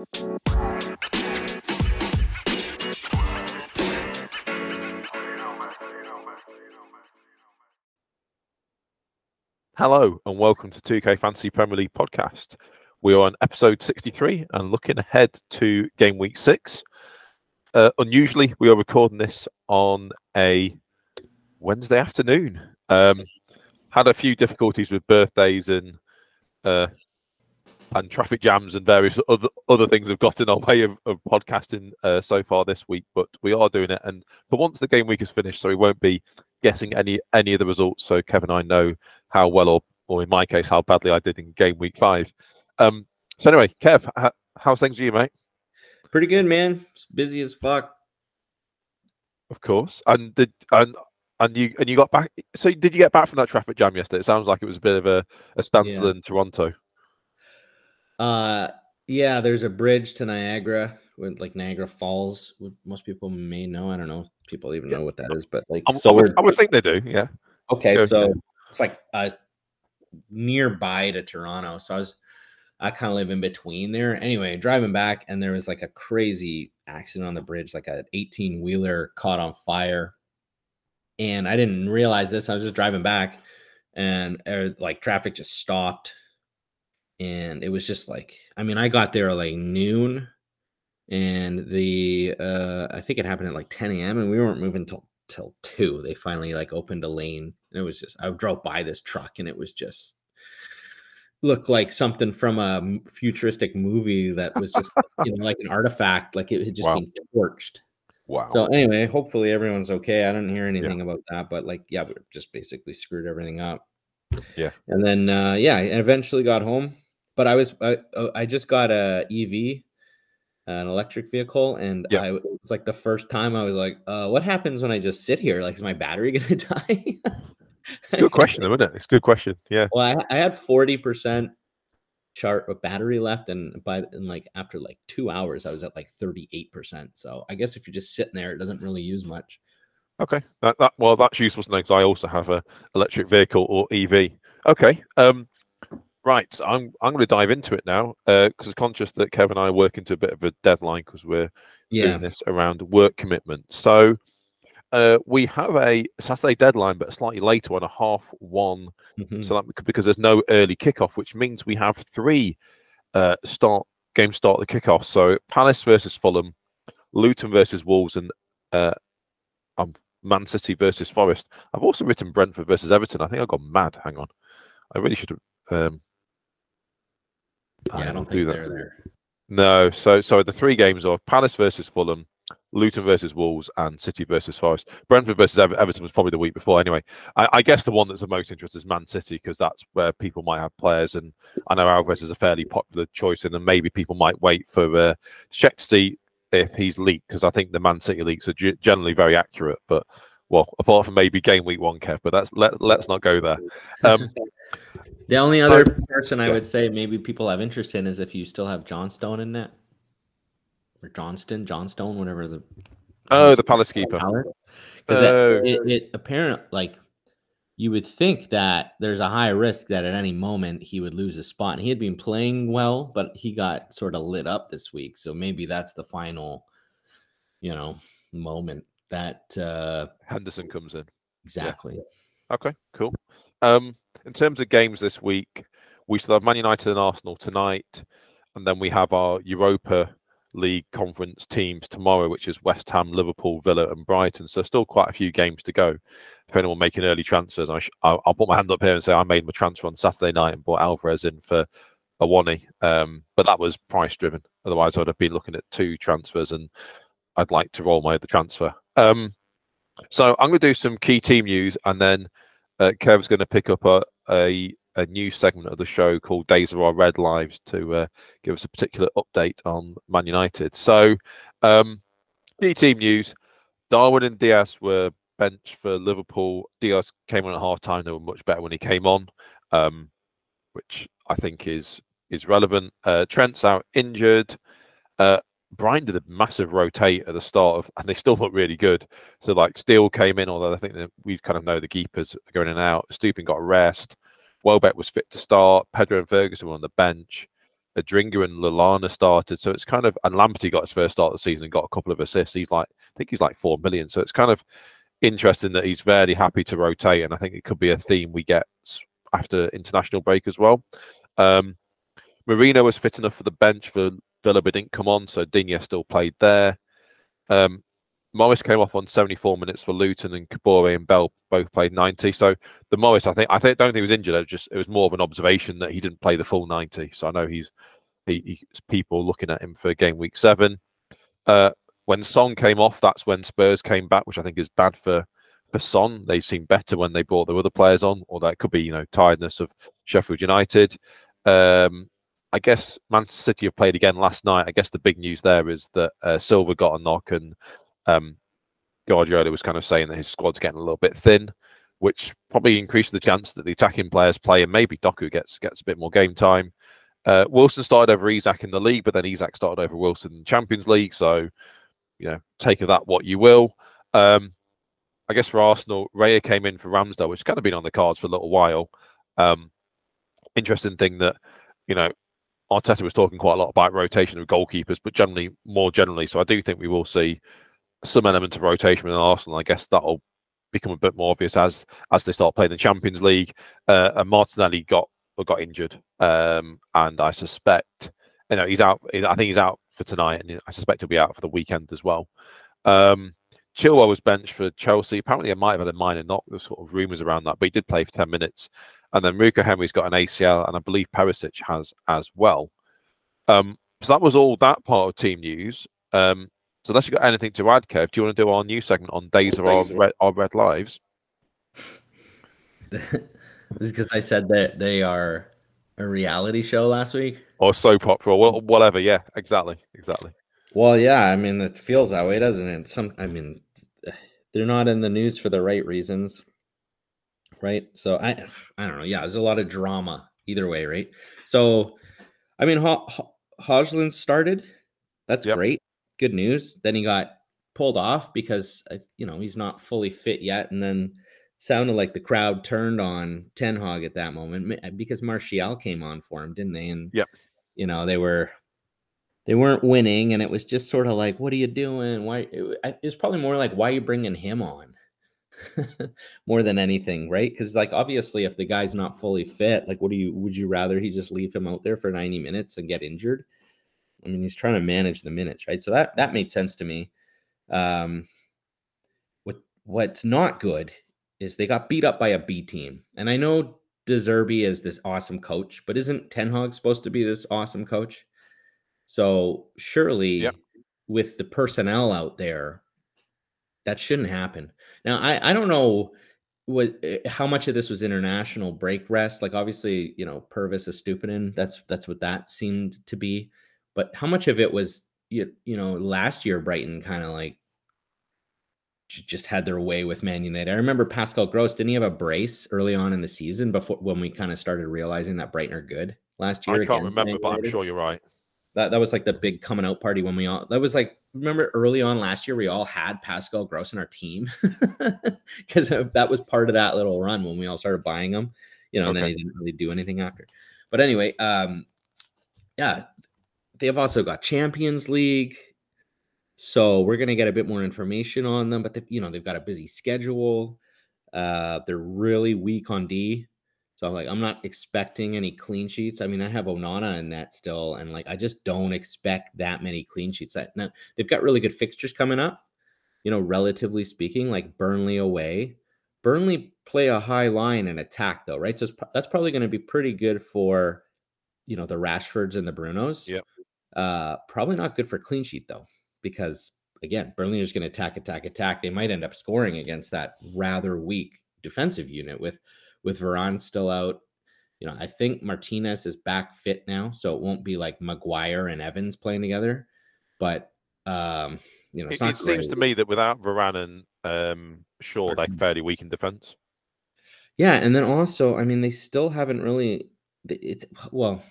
Hello and welcome to 2K Fantasy Premier League podcast. We are on episode 63 and looking ahead to game week six. Uh, unusually, we are recording this on a Wednesday afternoon. Um, had a few difficulties with birthdays and uh, and traffic jams and various other other things have got in our way of, of podcasting uh, so far this week, but we are doing it. And for once, the game week is finished, so we won't be guessing any any of the results. So Kevin, I know how well, or or in my case, how badly I did in game week five. Um, so anyway, Kev, how, how's things with you, mate? Pretty good, man. It's busy as fuck. Of course, and did and and you and you got back. So did you get back from that traffic jam yesterday? It sounds like it was a bit of a, a standstill Yeah. in Toronto. Uh, yeah, there's a bridge to Niagara, with like Niagara Falls. Most people may know. I don't know if people even Yeah. know what that is, but like, I, so I would, I would think they do. Yeah. okay. go So ahead. it's like uh nearby to Toronto. So I was, I kind of live in between there. Anyway, driving back, and there was like a crazy accident on the bridge. Like a 18 wheeler caught on fire, and I didn't realize this. I was just driving back, and uh, like traffic just stopped and it was just like i mean i got there like noon and the uh i think it happened at like 10 a.m and we weren't moving till till 2 they finally like opened a lane and it was just i drove by this truck and it was just looked like something from a futuristic movie that was just you know like an artifact like it had just Wow. been torched Wow. so anyway, hopefully everyone's okay. I didn't hear anything about that, but like, yeah, we just basically screwed everything up. Yeah. And then uh, yeah, I eventually got home, but I was I, uh, I just got a EV, an electric vehicle, and Yeah. I it was like the first time I was like, uh, what happens when I just sit here? Like, is my battery gonna die? it's a good question, though, isn't it? It's a good question. Yeah. well, I, I had forty percent chart of battery left, and by and like after like two hours, I was at like thirty eight percent. So I guess if you're just sitting there, it doesn't really use much. Okay. That, that well, that's useful to know because I also have a electric vehicle or EV. Okay. Um. Right. So I'm I'm going to dive into it now because I'm conscious that Kevin and I work into a bit of a deadline because we're Yeah. doing this around work commitments. So uh, we have a Saturday deadline, but a slightly later one, a half one. Mhm. So that because there's no early kickoff, which means we have three uh, start game start the kickoff. So Palace versus Fulham, Luton versus Wolves, and uh, um, Man City versus Forest. I've also written Brentford versus Everton. I think I got mad. Hang on, I really should have. Um, Yeah, I don't do think that. they're there. No, so so the three games are Palace versus Fulham, Luton versus Wolves, and City versus Forest. Brentford versus Ever- Everton was probably the week before. Anyway, I, I guess the one that's the most interesting is Man City because that's where people might have players, and I know Alvarez is a fairly popular choice, and then maybe people might wait for uh, check to see if he's leaked because I think the Man City leaks are ge- generally very accurate. But well, apart from maybe game week one, Kev, but that's let let's not go there. Um, The only other person I yeah. would say maybe people have interest in is if you still have Johnstone in net or Johnston, Johnstone, whatever the oh, the Palace keeper. Because Oh. it, it apparent like you would think that there's a high risk that at any moment he would lose his spot. And he had been playing well, but he got sort of lit up this week. So maybe that's the final, you know, moment that uh Henderson comes in. exactly. Okay, cool. Um, in terms of games this week, we still have Man United and Arsenal tonight, and then we have our Europa League conference teams tomorrow, which is West Ham, Liverpool, Villa, and Brighton. So still quite a few games to go. If anyone making early transfers, I sh- I'll, I'll put my hand up here and say I made my transfer on Saturday night and bought Alvarez in for Awoniyi, um, but that was price driven. Otherwise, I'd have been looking at two transfers, and I'd like to roll my other transfer. Um, so I'm going to do some key team news, and then uh, Kev's going to pick up a, a a new segment of the show called Days of Our Red Lives to uh, give us a particular update on Man United. So, um, key team news: Darwin and Diaz were benched for Liverpool. Diaz came on at half time; they were much better when he came on, um, which I think is is relevant. Uh, Trent's out injured. Uh, Brighton did a massive rotate at the start of, and they still look really good. So like Steele came in, although I think that we kind of know the keepers are going in and out. Estupiñán got a rest. Welbeck was fit to start. Pedro and Ferguson were on the bench. Adingra and Lallana started. So it's kind of and Lamptey got his first start of the season and got a couple of assists. He's like I think he's like four million. So it's kind of interesting that he's very happy to rotate, and I think it could be a theme we get after international break as well. Um, Moreno was fit enough for the bench for Villa, didn't come on, so Digne still played there. Um, Morris came off on 74 minutes for Luton, and Kabore and Bell both played 90. So the Morris, I think, I think, don't think he was injured. It was just it was more of an observation that he didn't play the full 90. So I know he's he, he's people looking at him for game week seven. Uh, when Son came off, that's when Spurs came back, which I think is bad for for Son. They seem better when they brought their other players on, or that could be you know tiredness of Sheffield United. Um, I guess Manchester City have played again last night. I guess the big news there is that uh, Silva got a knock and um, Guardiola was kind of saying that his squad's getting a little bit thin, which probably increases the chance that the attacking players play and maybe Doku gets gets a bit more game time. Uh, Wilson started over Isak in the league, but then Isak started over Wilson in the Champions League. So, you know, take of that what you will. Um, I guess for Arsenal, Raya came in for Ramsdale, which has kind of been on the cards for a little while. Um, interesting thing that, you know, Arteta was talking quite a lot about rotation of goalkeepers, but generally, more generally. So I do think we will see some element of rotation in Arsenal. I guess that'll become a bit more obvious as as they start playing the Champions League. Uh, and Martinelli got got injured, um, and I suspect you know he's out. I think he's out for tonight, and I suspect he'll be out for the weekend as well. Um, Chilwell was benched for Chelsea. Apparently, it might have had a minor knock. There's sort of rumours around that, but he did play for ten minutes. And then Rico Henry's got an ACL, and I believe Perisic has as well. Um, so that was all that part of team news. Um, so unless you've got anything to add, Kev, do you want to do our new segment on Days of our, red, our Red Lives? because I said that they are a reality show last week? Or soap opera, or whatever. Yeah, exactly. Exactly. Well, yeah, I mean, it feels that way, doesn't it? Some, I mean, they're not in the news for the right reasons, right? So I, I don't know. Yeah, there's a lot of drama either way, right? So, I mean, Ho- Ho- started. That's yep. great good news. Then he got pulled off because uh, you know he's not fully fit yet, and then sounded like the crowd turned on Ten Hag at that moment because Martial came on for him, didn't they? And yeah, you know they were they weren't winning, and it was just sort of like, what are you doing? Why? It was probably more like, why are you bringing him on? more than anything, right? Because like obviously, if the guy's not fully fit, like, what do you would you rather he just leave him out there for ninety minutes and get injured? I mean, he's trying to manage the minutes, right? So that that made sense to me. Um, what what's not good is they got beat up by a B team, and I know De Zerbi is this awesome coach, but isn't Ten Hag supposed to be this awesome coach? So surely, yep. with the personnel out there, that shouldn't happen. Now, I I don't know what eh, how much of this was international break rest. Like obviously, you know, Purvis is stupid, that's that's what that seemed to be. But how much of it was you, you know last year Brighton kind of like just had their way with Man United. I remember Pascal Gross didn't he have a brace early on in the season before when we kind of started realizing that Brighton are good last year. I can't remember, but I'm sure you're right. That that was like the big coming out party when we all that was like remember early on last year we all had Pascal Gross in our team because that was part of that little run when we all started buying them, you know, okay. and then he didn't really do anything after. But anyway, um, yeah, they've also got Champions League. So we're gonna get a bit more information on them, but they, you know they've got a busy schedule. Uh, they're really weak on D, so I'm like I'm not expecting any clean sheets. I mean, I have Onana in that still, and like I just don't expect that many clean sheets. That now they've got really good fixtures coming up. You know, relatively speaking, like Burnley away. Burnley play a high line and attack though, right? So that's probably going to be pretty good for you know the Rashfords and the Brunos. Yeah. Uh, probably not good for clean sheet though, because again, Burnley is going to attack, attack, attack. They might end up scoring against that rather weak defensive unit with with Varane still out. You know, I think Martinez is back fit now, so it won't be like Maguire and Evans playing together. But um, you know, it, it seems to me that without Varane and um, Shaw, they're fairly weak in defense. Yeah, and then also, I mean, they still haven't really. It's well,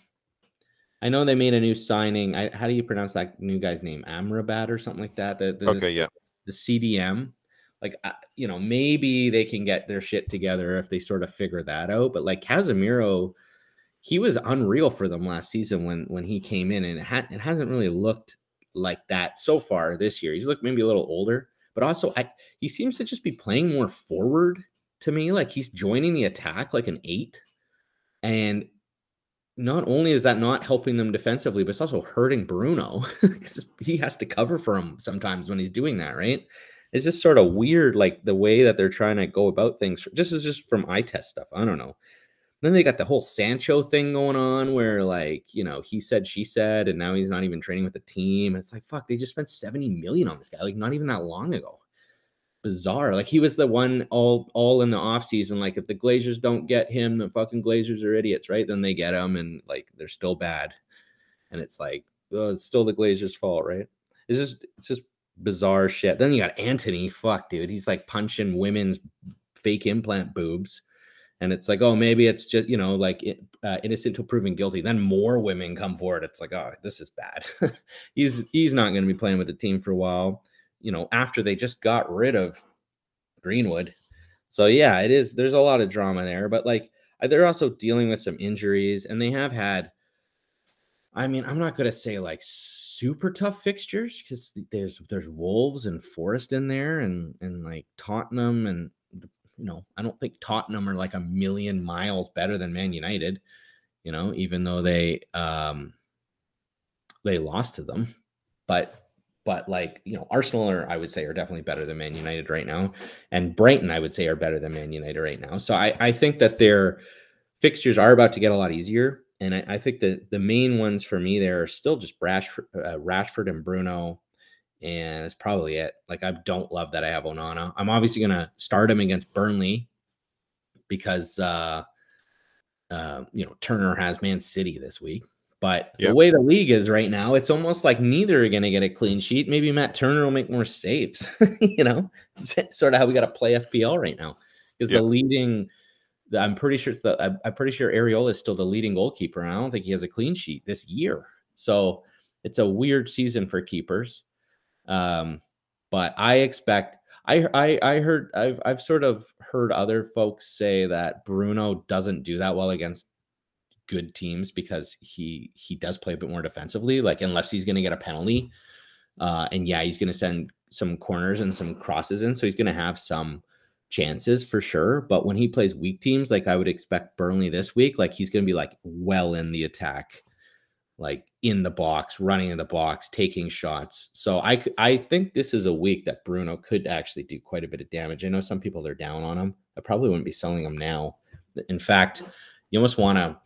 I know they made a new signing. I, how do you pronounce that new guy's name? Amrabat or something like that. The, the, okay, yeah. The CDM. Like, uh, you know, maybe they can get their shit together if they sort of figure that out. But like Casemiro, he was unreal for them last season when when he came in, and it, ha- it hasn't really looked like that so far this year. He's looked maybe a little older, but also I, he seems to just be playing more forward to me. Like he's joining the attack like an eight, and not only is that not helping them defensively, but it's also hurting Bruno because he has to cover for him sometimes when he's doing that, right? It's just sort of weird, like the way that they're trying to go about things. This is just from eye test stuff. I don't know. Then they got the whole Sancho thing going on where, like, you know, he said, she said, and now he's not even training with the team. It's like, fuck, they just spent 70 million on this guy, like, not even that long ago. Bizarre. Like, he was the one all all in the offseason. Like, if the Glazers don't get him, the fucking Glazers are idiots, right? Then they get him, and like, they're still bad. And it's like, well, it's still the Glazers' fault, right? It's just, it's just bizarre shit. Then you got Antony. Fuck, dude. He's like punching women's fake implant boobs and it's like, oh, maybe it's just you know like uh, innocent until proven guilty. Then more women come forward. It's like, oh, this is bad. he's he's not going to be playing with the team for a while. You know, after they just got rid of Greenwood. So yeah, it is. There's a lot of drama there, but like they're also dealing with some injuries, and they have had. I mean, I'm not going to say like super tough fixtures because there's there's Wolves and Forest in there, and and like Tottenham and you know, I don't think Tottenham are like a million miles better than Man United, you know, even though they um they lost to them. But but like, you know, Arsenal are I would say are definitely better than Man United right now. And Brighton, I would say, are better than Man United right now. So I, I think that their fixtures are about to get a lot easier. And I, I think that the main ones for me there are still just Rashford, uh, Rashford and Bruno and it's probably it. Like I don't love that I have Onana. I'm obviously gonna start him against Burnley because uh uh you know Turner has Man City this week. But yep. the way the league is right now, it's almost like neither are going to get a clean sheet. Maybe Matt Turner will make more saves. you know, it's sort of how we got to play FPL right now. Because yep. the leading, I'm pretty sure the, I'm pretty sure Areola is still the leading goalkeeper, and I don't think he has a clean sheet this year. So it's a weird season for keepers. Um, but I expect I, I I heard I've I've sort of heard other folks say that Bruno doesn't do that well against good teams because he he does play a bit more defensively. Like unless he's going to get a penalty, uh, and yeah, he's going to send some corners and some crosses in, so he's going to have some chances for sure. But when he plays weak teams, like I would expect Burnley this week, like he's going to be like well in the attack like in the box, running in the box, taking shots. So I I think this is a week that Bruno could actually do quite a bit of damage. I know some people are down on him. I probably wouldn't be selling him now. In fact, you almost want to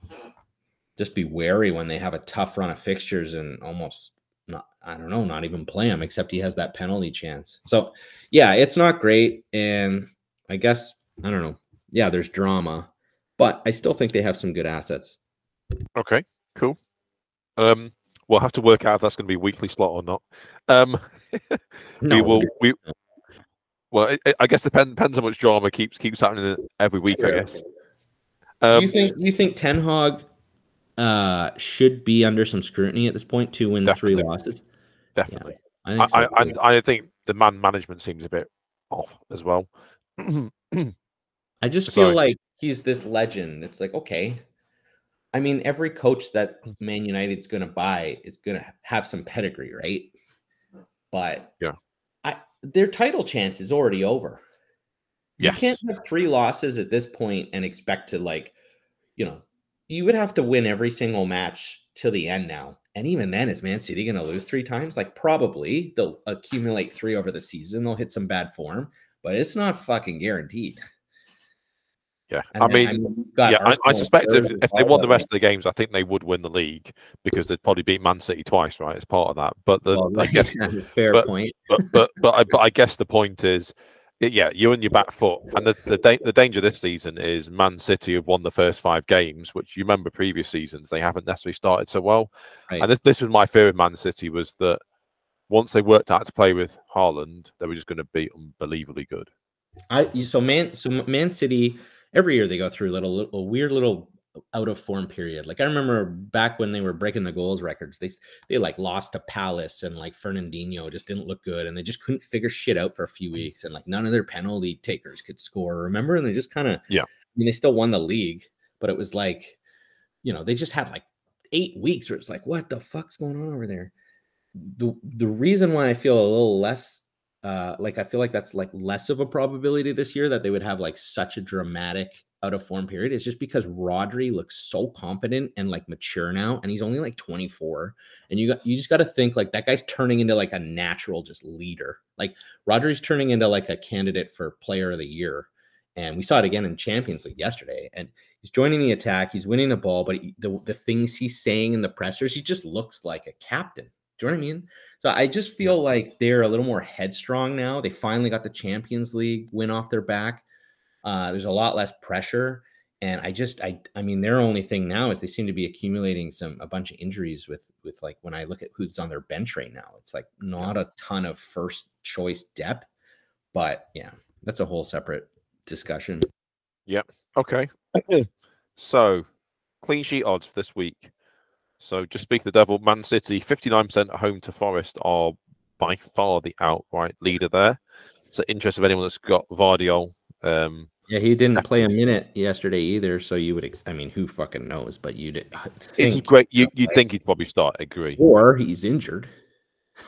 just be wary when they have a tough run of fixtures and almost not I don't know, not even play him except he has that penalty chance. So, yeah, it's not great and I guess I don't know. Yeah, there's drama, but I still think they have some good assets. Okay, cool. Um, we'll have to work out if that's going to be weekly slot or not. Um, no, we will. We well, it, I guess depends depends how much drama keeps keeps happening every week. Sure. I guess. Um, you think you think Ten Hag uh, should be under some scrutiny at this point? Two wins, three losses. Definitely. Yeah, I, think so, I, I, I, think the man management seems a bit off as well. I just feel like he's this legend. It's like okay, I mean, every coach that mm. Man United's going to buy is going to have some pedigree, right? But yeah, I their title chance is already over. Yes. You can't have three losses at this point and expect to like, you know, you would have to win every single match till the end now. And even then, is Man City going to lose three times? Like, probably they'll accumulate three over the season. They'll hit some bad form, but it's not fucking guaranteed. Yeah, and I mean, I mean yeah, I, I, suspect if, if they won the rest of the games, I think they would win the league because they'd probably beat Man City twice, right? As part of that. But the well, I guess fair but, point. but but but I, but I guess the point is, yeah, you're on your back foot, and the the, da- the danger this season is Man City have won the first five games, which you remember previous seasons they haven't necessarily started so well. Right. And this this was my fear of Man City was that once they worked out to play with Haaland, they were just going to be unbelievably good. I so man so Man City every year they go through a little a weird little out of form period. Like I remember back when they were breaking the goals records, they they like lost to Palace and like Fernandinho just didn't look good and they just couldn't figure shit out for a few mm. weeks and like none of their penalty takers could score. Remember? And they just kind of yeah. I mean they still won the league, but it was like you know, they just had like eight weeks where it's like, what the fuck's going on over there? The the reason why I feel a little less uh like I feel like that's like less of a probability this year that they would have like such a dramatic out of form period is just because Rodri looks so competent and like mature now, and he's only like 24. And you got you just got to think like that guy's turning into like a natural just leader. Like Rodri's turning into like a candidate for player of the year. And we saw it again in Champions League yesterday. And he's joining the attack, he's winning the ball, but he, the, the things he's saying in the pressers, he just looks like a captain. Do you know what I mean? So I just feel like they're a little more headstrong now. They finally got the Champions League win off their back. Uh, there's a lot less pressure. And I just, I, I mean, their only thing now is they seem to be accumulating some a bunch of injuries with, with like when I look at who's on their bench right now, it's like not a ton of first choice depth. But yeah, that's a whole separate discussion. Yep. Okay. so, clean sheet odds this week. So, just speak the devil, Man City, 59% at home to Forest are by far the outright leader there. So, interest of anyone that's got Gvardiol. Um, yeah, he didn't play a minute yesterday either. So you would, ex- I mean, who fucking knows? But you did. It's great. You you think he'd probably start? Agree. Or he's injured.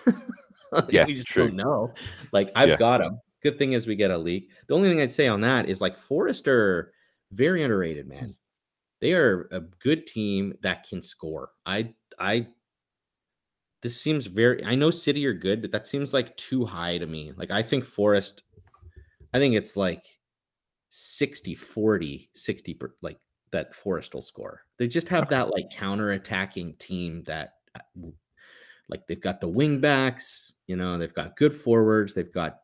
yeah, we true. don't. Like I've Yeah. got him. Good thing is we get a leak. The only thing I'd say on that is like Forest are very underrated, man. They are a good team that can score. I I this seems very I know City are good, but that seems like too high to me. Like I think Forest I think it's like 60 40 60 per, like that Forest will score. They just have that like counter attacking team that uh, like they've got the wing backs, you know, they've got good forwards, they've got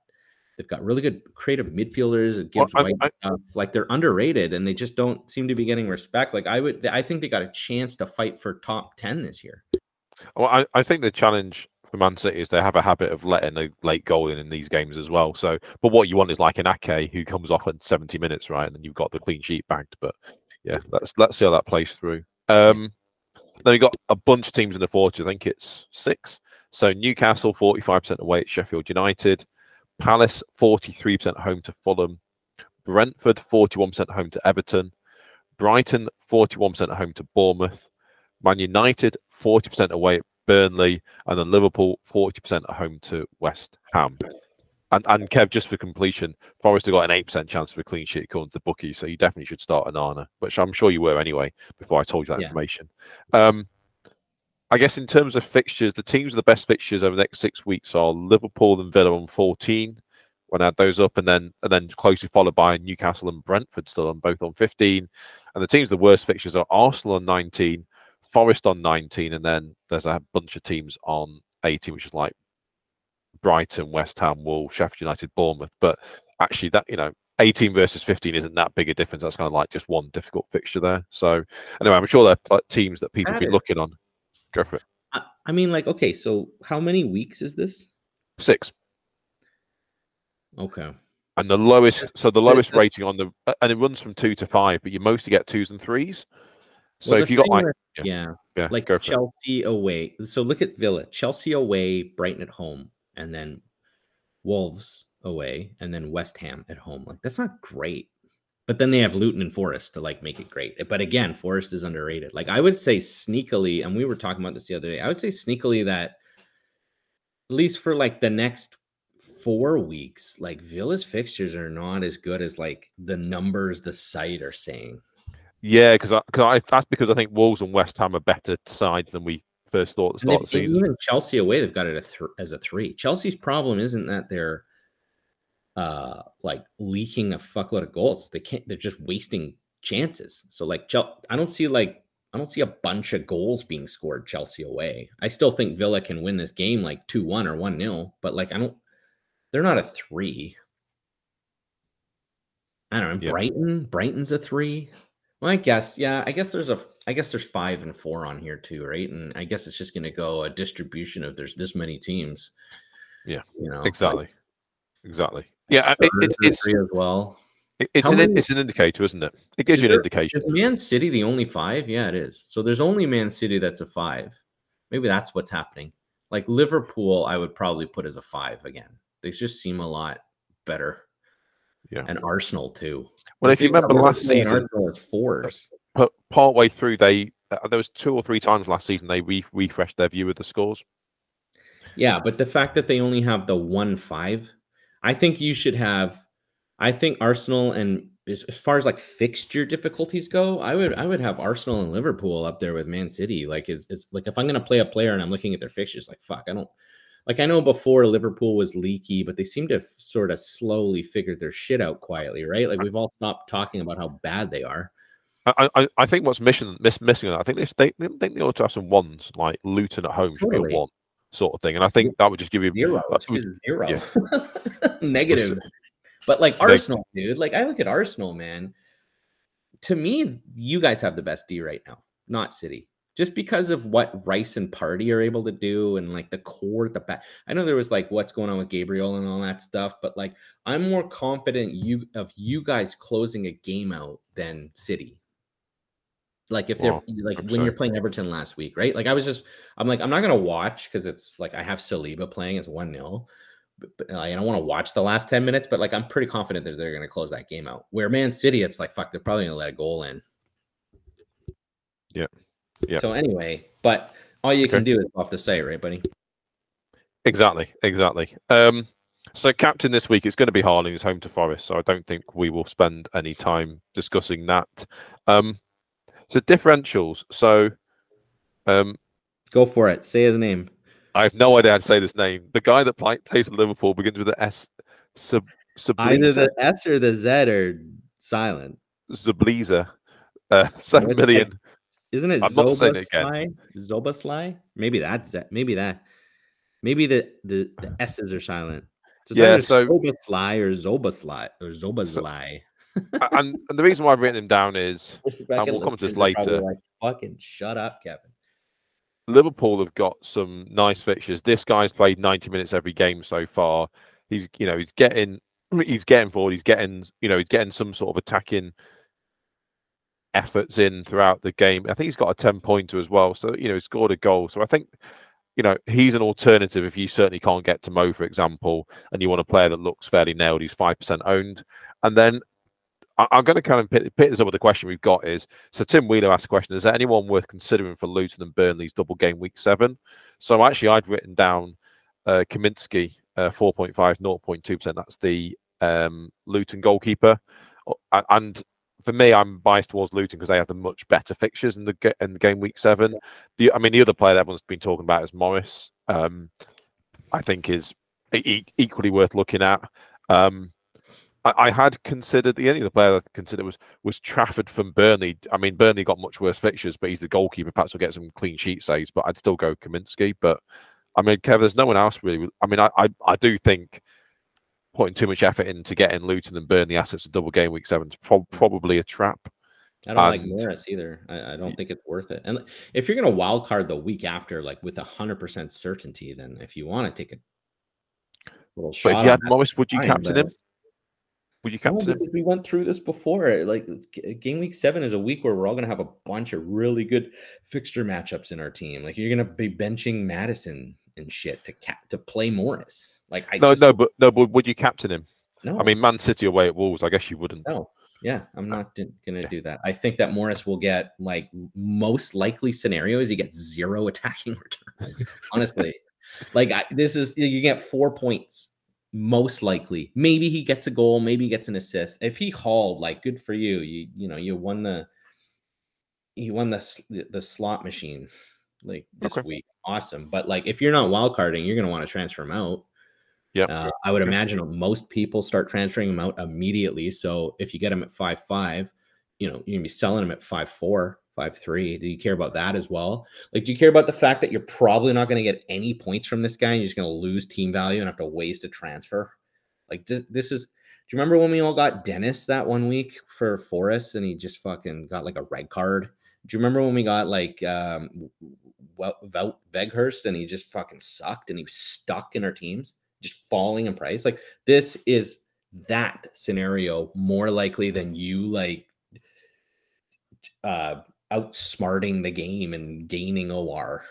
they've got really good creative midfielders. It Well, gives I- White I- stuff. Like they're underrated and they just don't seem to be getting respect. Like I would I think they got a chance to fight for top 10 this year. Well, I, I think the challenge for Man City is they have a habit of letting a late goal in in these games as well. So, but what you want is like an Ake who comes off at 70 minutes, right? And then you've got the clean sheet bagged. But yeah, let's let's see how that plays through. Um, then we got a bunch of teams in the 40. I think it's six. So Newcastle 45% away at Sheffield United, Palace 43% home to Fulham, Brentford 41% home to Everton, Brighton 41% home to Bournemouth, Man United 40% away at Burnley, and then Liverpool 40% at home to West Ham. And and Kev, just for completion, Forest have got an eight percent chance of a clean sheet according to the bookie, so you definitely should start Onana, which I'm sure you were anyway before I told you that Yeah. information. Um, I guess in terms of fixtures, the teams with the best fixtures over the next six weeks are Liverpool and Villa on 14. When I add those up, and then and then closely followed by Newcastle and Brentford still on both on 15. And the teams with the worst fixtures are Arsenal on 19, Forest on 19, and then there's a bunch of teams on 18, which is like Brighton, West Ham, Wolves, Sheffield United, Bournemouth. But actually, that you know, 18 versus 15 isn't that big a difference. That's kind of like just one difficult fixture there. So anyway, I'm sure there are teams that people be Matter. looking on. Go for it. I, I mean, like, okay, so how many weeks is this? Six. Okay. And the lowest, so the lowest rating on the, uh, and it runs from two to five, but you mostly get twos and threes. So Well, if you got like, with- yeah, yeah, yeah, like go for it. Chelsea away. So look at Villa, Chelsea away, Brighton at home, and then Wolves away, and then West Ham at home. Like that's not great. But then they have Luton and Forest to like make it great. But again, Forest is underrated. Like I would say sneakily, and we were talking about this the other day. I would say sneakily that at least for like the next four weeks, like Villa's fixtures are not as good as like the numbers the site are saying. Yeah, because I, cause I, that's because I think Wolves and West Ham are better sides than we first thought at the start of the season. Even Chelsea away, they've got it a th- as a three. Chelsea's problem isn't that they're uh like leaking a fuckload of goals. They can't. They're just wasting chances. So like, I don't see like I don't see a bunch of goals being scored Chelsea away. I still think Villa can win this game like two one or one 0 but like I don't. They're not a three. I don't know. Brighton, Brighton's a three. Well, I guess, yeah, I guess there's a, I guess there's five and four on here too, right? And I guess it's just going to go a distribution of there's this many teams. Yeah, you know, like Exactly. Yeah, it, it, it's as well. it's How an many- it's an indicator, isn't it? It gives you an there- indication. Is Man City the only five? Yeah, it is. So there's only Man City that's a five. Maybe that's what's happening. Like Liverpool, I would probably put as a five again. They just seem a lot better. Yeah. And Arsenal too. Well, if you remember last season, Arsenal as fours. but part way through, they uh, there was two or three times last season they re- refreshed their view of the scores. Yeah, but the fact that they only have the one five, I think you should have. I think Arsenal and as, as far as like fixture difficulties go, I would I would have Arsenal and Liverpool up there with Man City. Like is is like if I'm gonna play a player and I'm looking at their fixtures, like fuck, I don't like I know before Liverpool was leaky, but they seem to have sort of slowly figured their shit out quietly, right? Like we've all stopped talking about how bad they are. I, I, I think what's missing miss, missing. I think they they, they ought to have some ones like Luton at home totally. should be a one sort of thing, and I think that would just give you zero, zero, yeah. negative. But like Arsenal, dude, like I look at Arsenal, man. To me, you guys have the best D right now, not City. Just because of what Rice and Partey are able to do and like the core at the back. I know there was like what's going on with Gabriel and all that stuff, but like I'm more confident you of you guys closing a game out than City. Like if they're like I'm when sorry. you're playing Everton last week, right? Like I was just I'm like, I'm not gonna watch because it's like I have Saliba playing as one 0 I don't want to watch the last 10 minutes, but like I'm pretty confident that they're going to close that game out. Where Man City, it's like, fuck, they're probably going to let a goal in. Yeah. Yeah. So anyway, but all you okay. can do is off the site, right, buddy? Exactly. Exactly. Um, so captain this week, it's going to be Haaland. He's home to Forest, so I don't think we will spend any time discussing that. Um, so differentials. So, um, go for it. Say his name. I have no idea how to say this name. The guy that play, plays for Liverpool begins with the S. Sub, Either the S or the Z are silent. Zabliza. Uh, seven million. Isn't it I'm Zoba not saying it again. Zoba Maybe that's that. Maybe that. Maybe the, the, the S's are silent. So yeah, so Zoba Sly or Zoba Sly or Zoba Sly. And, and the reason why I've written him down is, and we'll come to this later. Like, Fucking shut up, Kevin. Liverpool have got some nice fixtures. This guy's played 90 minutes every game so far. He's, you know, he's getting, he's getting forward. He's getting, you know, he's getting some sort of attacking efforts in throughout the game. I think he's got a 10 pointer as well. So, you know, he scored a goal. So I think, you know, he's an alternative if you certainly can't get to Mo, for example, and you want a player that looks fairly nailed. He's 5% owned. And then I'm going to kind of pick, pick, this up with the question we've got is so Tim Wheeler asked a question: Is there anyone worth considering for Luton and Burnley's double game week seven? So actually, I'd written down uh, Kaminski, uh, 4.5, 0.2 percent. That's the um, Luton goalkeeper, and for me, I'm biased towards Luton because they have the much better fixtures in the in game week seven. The I mean, the other player that everyone's been talking about is Morris. Um, I think is e- equally worth looking at. Um, I, I, had considered the only other player I considered was was Trafford from Burnley. I mean, Burnley got much worse fixtures, but he's the goalkeeper. Perhaps we'll get some clean sheet saves, but I'd still go Kaminski. But I mean, Kev, there's no one else really. I mean, I I, I do think putting too much effort into getting Luton and Burnley assets a double game week seven is pro- probably a trap. I don't and, like Morris either. I, I, don't think it's worth it. And if you're going to wild card the week after, like with a hundred percent certainty, then if you want to take a little shot, but if you had Morris, would you captain him? Would you captain no? We went through this before. Eh, like eh, game week seven is a week where we're all going to have a bunch of really good fixture matchups in our team. Like you're going to be benching Maddison and shit to cap to play Morris. Like I no, just, no, but no, but would you captain him? No, I mean Man City away at Wolves. I guess you wouldn't. No, yeah, I'm ah. not going to do that. I think that Morris will get like most likely scenario is he gets zero attacking returns. Honestly, like I, this is you get four points most likely. Maybe he gets a goal, maybe he gets an assist. If he hauled, like good for you. You you know, you won the you won the the slot machine like this okay. week. Awesome. But like if you're not wild carding, you're going to want to transfer him out. Yeah. Uh, I would imagine most people start transferring him out immediately. So if you get him at 5 5, you know, you're going to be selling him at 5 4 five three. Do you care about that as well? Like, do you care about the fact that you're probably not going to get any points from this guy? And you're just going to lose team value and have to waste a transfer. Like this, this is. Do you remember when we all got Dennis that one week for Forest and he just fucking got like a red card? Do you remember when we got like um Weghorst and he just fucking sucked and he was stuck in our teams, just falling in price? Like this is that scenario more likely than you like uh outsmarting the game and gaining OR.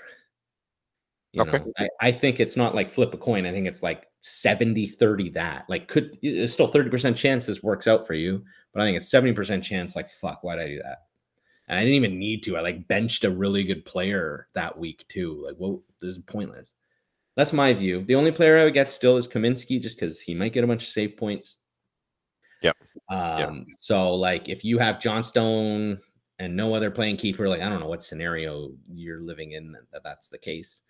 You okay. know, I, I, think it's not like flip a coin. I think it's like 70 30 that. Like, could it's still 30% chance this works out for you, but I think it's 70% chance, like, fuck, why'd I do that? And I didn't even need to. I like benched a really good player that week too. Like, well, this is pointless. That's my view. The only player I would get still is Kaminski, just because he might get a bunch of save points. Yep. Um, Yep. so like if you have Johnstone and no other playing keeper, like I don't know what scenario you're living in that that's the case.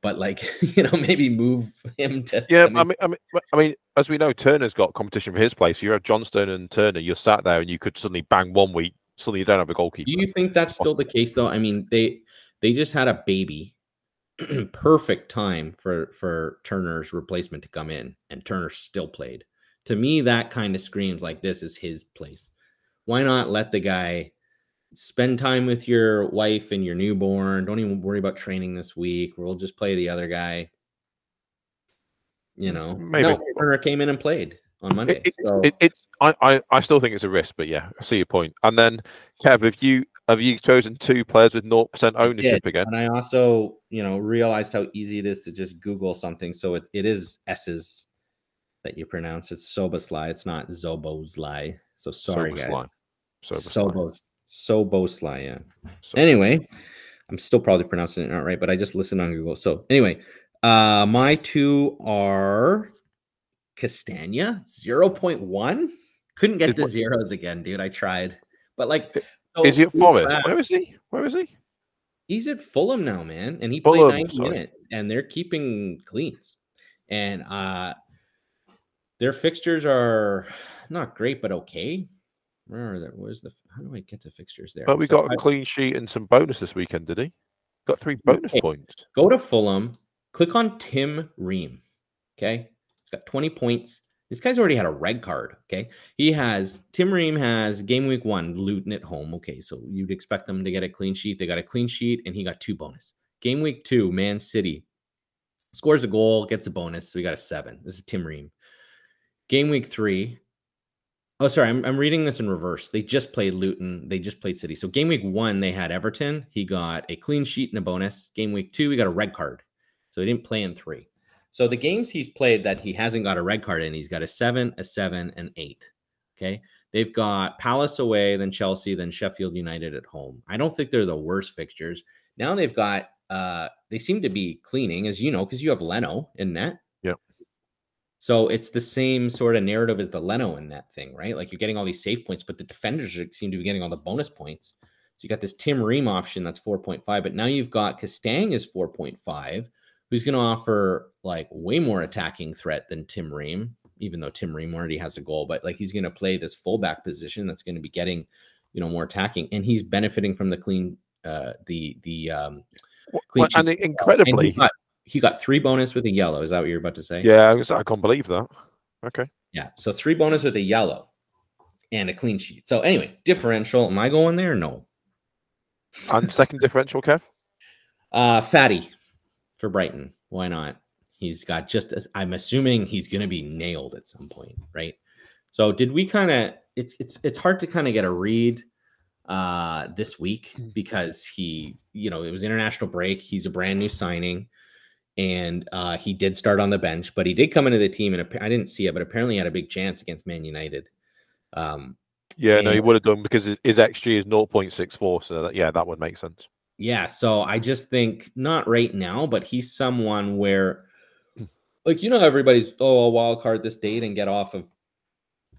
But like, you know, maybe move him to Yeah, I I mean, mean, I mean, I mean, as we know, Turner's got competition for his place. You have Johnstone and Turner. You're sat there, and you could suddenly bang one week. Suddenly, you don't have a goalkeeper. Do you think that's still the case though? I mean, they they just had a baby. Perfect time for for Turner's replacement to come in, and Turner still played. To me, that kind of screams like this is his place. Why not let the guy spend time with your wife and your newborn? Don't even worry about training this week. We'll just play the other guy. You know, Maybe. no, Turner came in and played on Monday. It, so- it, it, I, I, I still think it's a risk, but yeah, I see your point. And then, Kev, have you have you chosen two players with 0% ownership again? And I also, you know, realized how easy it is to just Google something. So it, it is S's that you pronounce. It's Soboslai. It's not Zoboslai. So sorry, guys. Soboslai. Soboslai. Sobos Soboslai, yeah. So- Anyway, I'm still probably pronouncing it not right, but I just listened on Google. So anyway, uh my two are Castagne 0.1. Couldn't get to zeros again, dude. I tried. But like is he so at Forest? Where is he? Where is he? He's at Fulham now, man, and he Fulham, played nine sorry. minutes, and they're keeping cleans. And uh their fixtures are not great, but okay. Where are? Where's the? How do I get to fixtures there? But we So got a clean sheet and some bonus this weekend, did he? Got three bonus Okay. points. go to Fulham, click on Tim Ream. Okay. He's got 20 points. This guy's already had a red card. Okay. He has Tim Ream has game week one, Luton at home. Okay. So you'd expect them to get a clean sheet. They got a clean sheet and he got two bonus. Game week two, Man City scores a goal, gets a bonus. So we got a seven. This is Tim Ream. Game week three. Oh, sorry. I'm, I'm reading this in reverse. They just played Luton. They just played City. So game week one, they had Everton. He got a clean sheet and a bonus. Game week two, he got a red card. So he didn't play in three. So the games he's played that he hasn't got a red card in, he's got a seven, a seven, and eight. Okay. They've got Palace away, then Chelsea, then Sheffield United at home. I don't think they're the worst fixtures. Now they've got uh they seem to be cleaning, as you know, because you have Leno in net. So it's the same sort of narrative as the Leno in that thing, right? Like you're getting all these save points, but the defenders seem to be getting all the bonus points. So you got this Tim Ream option that's 4.5, but now you've got Castagne is 4.5, who's going to offer like way more attacking threat than Tim Ream, even though Tim Ream already has a goal, but like he's going to play this fullback position that's going to be getting, you know, more attacking, and he's benefiting from the clean, uh, the the um, well, and. And incredibly, got, he got three bonus with a yellow. Is that what you're about to say? yeah, I, was, I can't believe that. Okay. Yeah. So three bonus with a yellow and a clean sheet. So anyway, differential. Am I going there? No. And second differential, Kev? Uh Fati for Brighton. Why not? He's got just as I'm assuming he's gonna be nailed at some point, right? So did we kind of it's it's it's hard to kind of get a read uh this week because he, you know, it was international break. He's a brand new signing and uh he did start on the bench, but he did come into the team and I didn't see it, but apparently he had a big chance against Man United. Um Yeah, no, he would have done because his his XG is 0.64. So that, yeah, that would make sense. Yeah, so I just think not right now, but he's someone where, like, you know, everybody's oh, a wild card this date and get off of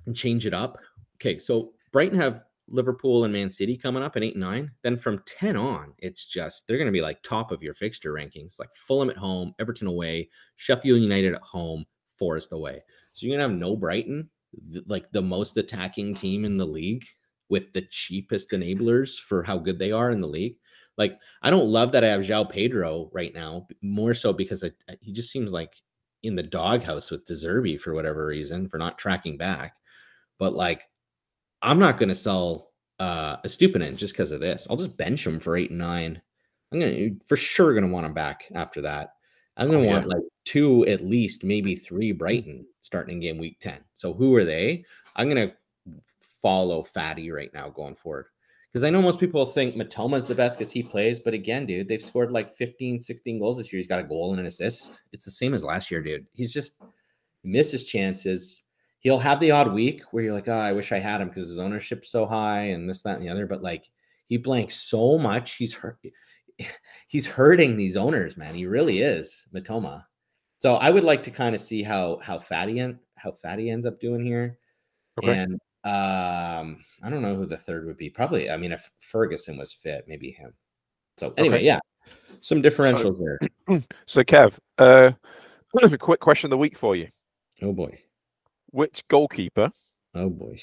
and change it up. Okay, so Brighton have Liverpool and Man City coming up at eight and nine. Then from 10 on, it's just they're going to be like top of your fixture rankings, like Fulham at home, Everton away, Sheffield United at home, Forest away. So you're going to have no Brighton, th- like the most attacking team in the league with the cheapest enablers for how good they are in the league. Like, I don't love that I have João Pedro right now, more so because I, I- he just seems like in the doghouse with De Zerbi for whatever reason for not tracking back. But like, I'm not going to sell uh, Estupiñán just because of this. I'll just bench him for eight and nine. I'm gonna for sure gonna want him back after that. I'm gonna Oh, yeah. want like two at least, maybe three Brighton starting in game week 10. So who are they? I'm gonna follow Fati right now going forward. Because I know most people think Mitoma's the best because he plays, but again, dude, they've scored like 15, 16 goals this year. He's got a goal and an assist. It's the same as last year, dude. He's just misses chances. He'll have the odd week where you're like, oh, I wish I had him because his ownership's so high and this, that, and the other. But like He blanks so much. He's hurt. He's hurting these owners, man. He really is, Mitoma. So I would like to kind of see how how Fati en- how Fati ends up doing here. Okay. And um, I don't know who the third would be. Probably, I mean, if Ferguson was fit, maybe him. So anyway, Okay. yeah, some differentials there. So, Kev, uh, a quick question of the week for you: Oh boy, Which goalkeeper oh boy.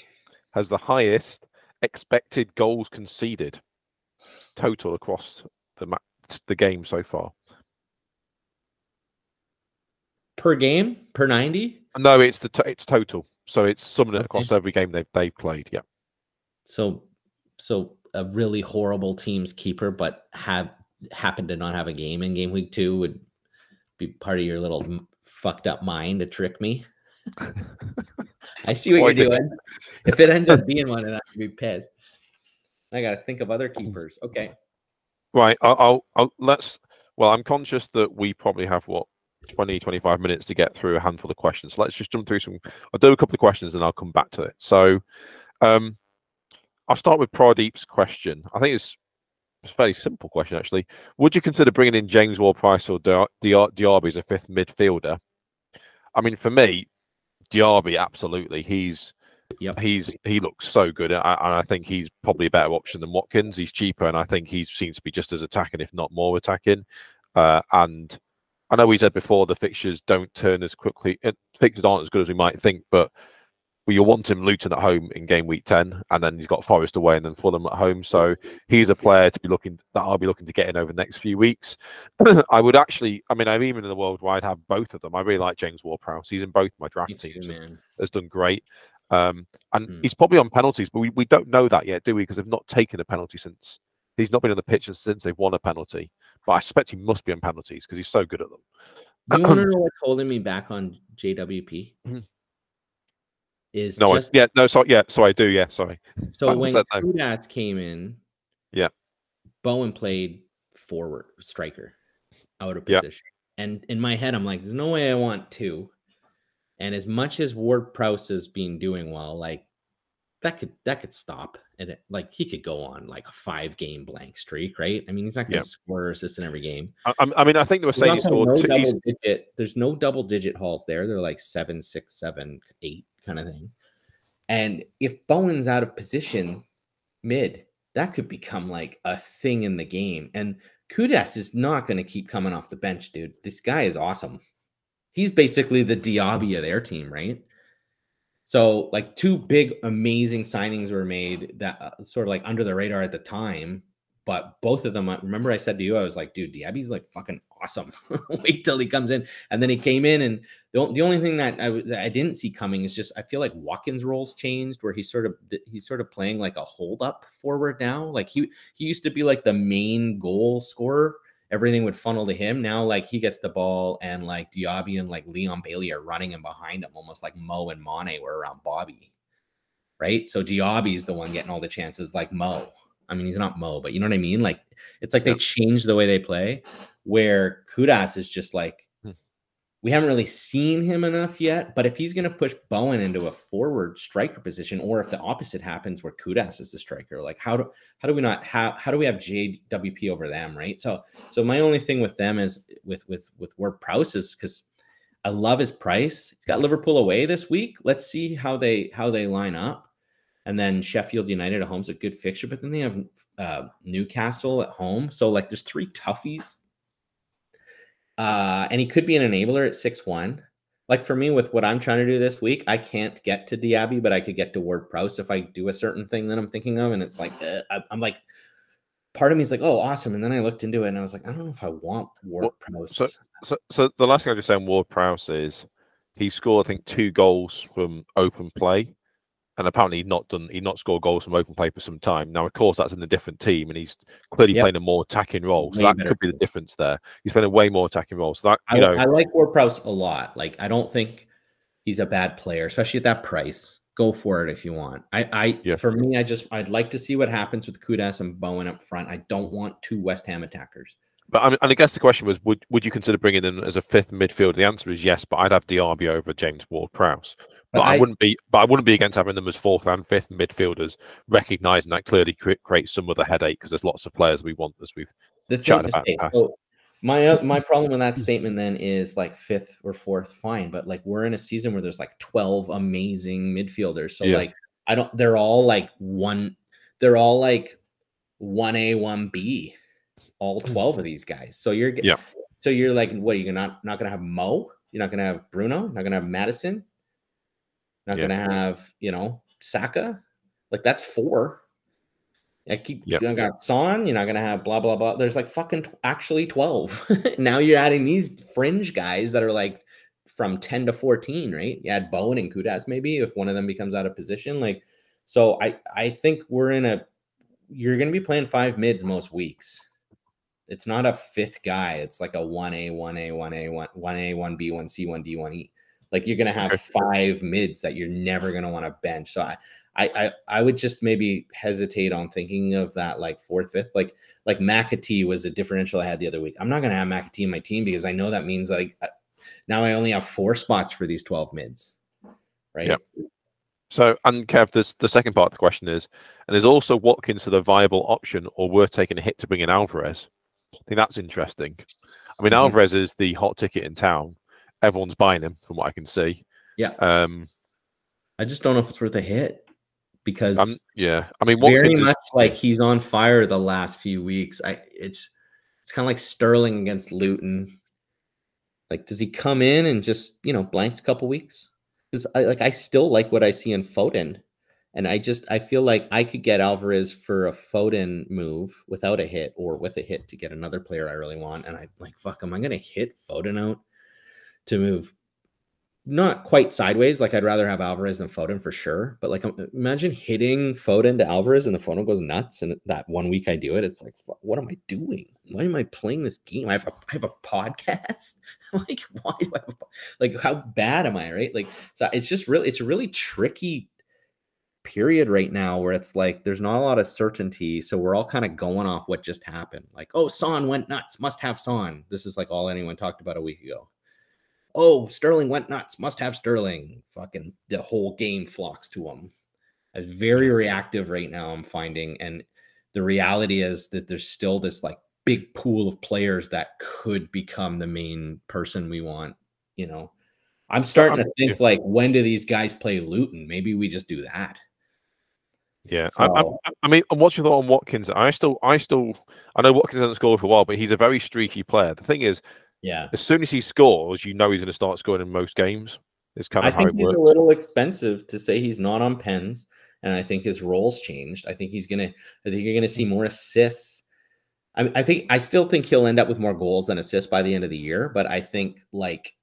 has the highest expected goals conceded total across the ma- the game so far? Per game, per ninety. No, it's the to- it's total. So it's it Okay. across every game they've they've played. Yeah. So, so a really horrible team's keeper, but have happened to not have a game in game week two would be part of your little fucked up mind to trick me. I see what Or you're doing. If it ends up being one, then I'd be pissed. I gotta think of other keepers. Okay. Right. I'll, I'll, I'll let's. Well, I'm conscious that we probably have what 20, 25 minutes to get through a handful of questions. So let's just jump through some. I'll do a couple of questions and I'll come back to it. So, um, I'll start with Pradeep's question. I think it's, it's a fairly simple question actually. Would you consider bringing in James Ward-Prowse or Di- Di- Diaby as a fifth midfielder? I mean, for me, Diaby absolutely. He's Yep. he's he looks so good, and I, and I think he's probably a better option than Watkins. He's cheaper, and I think he seems to be just as attacking, if not more attacking. Uh, and I know we said before the fixtures don't turn as quickly. uh, Fixtures aren't as good as we might think, but well, you'll want him Luton at home in game week ten, and then he's got Forest away and then Fulham at home. So he's a player to be looking that I'll be looking to get in over the next few weeks. I would actually, I mean, I'm even in the world where I'd have both of them. I really like James Ward-Prowse. He's in both my draft too, teams. man. Has done great. Um, and Hmm. he's probably on penalties, but we, we don't know that yet, do we? Because they've not taken a penalty since he's not been on the pitch since they've won a penalty. But I suspect he must be on penalties because he's so good at them. Do you want to know what's holding me back on JWP? Is No, I, yeah, no, sorry, yeah, so I do, yeah, sorry. so I when. Kudus came in, Yeah. Bowen played forward striker out of Yeah. position. And in my head, I'm like, there's no way I want two. And as much as Ward Prowse has been doing well, like that could that could stop and it, like he could go on like a five game blank streak, right? I mean, he's not going Yeah. to score or assist in every game. I, I'm- mean, I think they were saying he scored. no two, double digit. There's no double digit hauls there. They're like seven, six, seven, eight kind of thing. And if Bowen's out of position mid, that could become like a thing in the game. And Kudus is not going to keep coming off the bench, dude. This guy is awesome. He's basically the Diaby of their team, right? So, like, two big, amazing signings were made that uh, sort of like under the radar at the time. But both of them, I remember I said to you, I was like, dude, Diaby's like fucking awesome. Wait till he comes in. And then he came in, and the, the only thing that I, that I didn't see coming is just I feel like Watkins' roles changed, where he's sort of he's sort of playing like a hold up forward now. Like he he used to be like the main goal scorer. Everything would funnel to him. Now, like he gets the ball, and like Diaby and like Leon Bailey are running in behind him, almost like Mo and Mane were around Bobby. Right. So Diaby's the one getting all the chances, like Mo. I mean, he's not Mo, but you know what I mean? Like it's like they Yeah. changed the way they play, where Kudus is just like Hmm. we haven't really seen him enough yet. But if he's going to push Bowen into a forward striker position, or if the opposite happens where Kudus is the striker, like how do how do we not have how do we have JWP over them, right? So so my only thing with them is with with with Ward Prowse is because I love his price. He's got Liverpool away this week. Let's see how they how they line up. And then Sheffield United at home's a good fixture, but then they have uh, Newcastle at home. So like there's three toughies. Uh, and he could be an enabler at 6-1. Like for me, with what I'm trying to do this week, I can't get to Diaby, but I could get to Ward Prowse if I do a certain thing that I'm thinking of. And it's like uh, I, I'm like, part of me is like, oh, awesome. And then I looked into it and I was like, I don't know if I want Ward Prowse. so- So, so the last thing I just say on Ward Prowse is he scored, I think, two goals from open play, and apparently he'd not done, he'd not scored goals from open play for some time. Now, of course, that's in a different team, and he's clearly Yep. playing a more attacking role, so Way that better could be the difference there. He's playing a way more attacking role, so that I, know, I like Ward Prowse a lot. Like I don't think he's a bad player, especially at that price. Go for it if you want. I, I Yeah. for me, I just I'd like to see what happens with Kudus and Bowen up front. I don't want two West Ham attackers. But I mean, and I guess the question was, would would you consider bringing in as a fifth midfielder? The answer is yes, but I'd have Diaby over James Ward-Prowse. But, But I, I- wouldn't be. But I wouldn't be against having them as fourth and fifth midfielders, recognizing that clearly cre- creates some other headache because there's lots of players we want as we've. chatted about in the past. so my uh, my problem with that statement then is like fifth or fourth, fine, but like we're in a season where there's like twelve amazing midfielders, so Yeah. like I don't. They're all like one. They're all like one A, one B. All twelve of these guys. So you're Mm. Yeah. So you're like, what? You're not not gonna have Mo. You're not gonna have Bruno. Not gonna have Maddison. Not yeah. going to have, you know, Saka. Like that's four. I keep yep. you got Son, you're not gonna have blah blah blah. There's like fucking t- actually 12. now you're adding these fringe guys that are like from 10 to 14, right? You add Bowen and Kudus maybe if one of them becomes out of position. Like, so I I think we're in a you're gonna be playing five mids most weeks. It's not a fifth guy, it's like a 1A, 1A, 1A, 1A, 1B, 1C, 1D, 1E. Like you're gonna have five mids that you're never gonna want to bench. So I, I, I, I would just maybe hesitate on thinking of that like fourth, fifth. Like like McAtee was a differential I had the other week. I'm not gonna have McAtee in my team because I know that means like uh, now I only have four spots for these 12 mids. Right. Yep. So, and Kev, this, the second part of the question is, and is also Watkins a viable option or worth taking a hit to bring in Alvarez? I think that's interesting. I mean, Mhm. Alvarez is the hot ticket in town. Everyone's buying him, from what I can see. Yeah. Um. I just don't know if it's worth a hit because I'm, yeah. I mean, very much like he's on fire the last few weeks. I it's it's kind of like Sterling against Luton. Like, does he come in and just you know blanks a couple weeks? Because I like I still like what I see in Foden, and I just I feel like I could get Alvarez for a Foden move without a hit or with a hit to get another player I really want. And I like fuck, am I gonna hit Foden out to move not quite sideways. Like I'd rather have Alvarez than Foden for sure. But like, imagine hitting Foden to Alvarez and the Foden goes nuts. And that one week I do it, it's like, what am I doing? Why am I playing this game? I have a, I have a podcast. like, why? Do I have a, po- like, how bad am I? Right? Like, so it's just really, it's a really tricky period right now where it's like there's not a lot of certainty. So we're all kind of going off what just happened. Like, oh, Son went nuts. Must have Son. This is like all anyone talked about a week ago oh, Sterling went nuts, must have Sterling. Fucking the whole game flocks to him. It's very reactive right now, I'm finding. And the reality is that there's still this like big pool of players that could become the main person we want. You know, I'm starting to I'm- think like, when do these guys play Luton? Maybe we just do that. yeah. I, I, I mean, what's your thought on Watkins? I still, I still, I know Watkins hasn't scored for a while, but he's a very streaky player. The thing is, Yeah. as soon as he scores, you know he's going to start scoring in most games. It's kind I of how think he's works. a little expensive to say he's not on pens, and I think his role's changed. I think he's gonna. I think you're gonna see mm. more assists. I, I think I still think he'll end up with more goals than assists by the end of the year, but I think like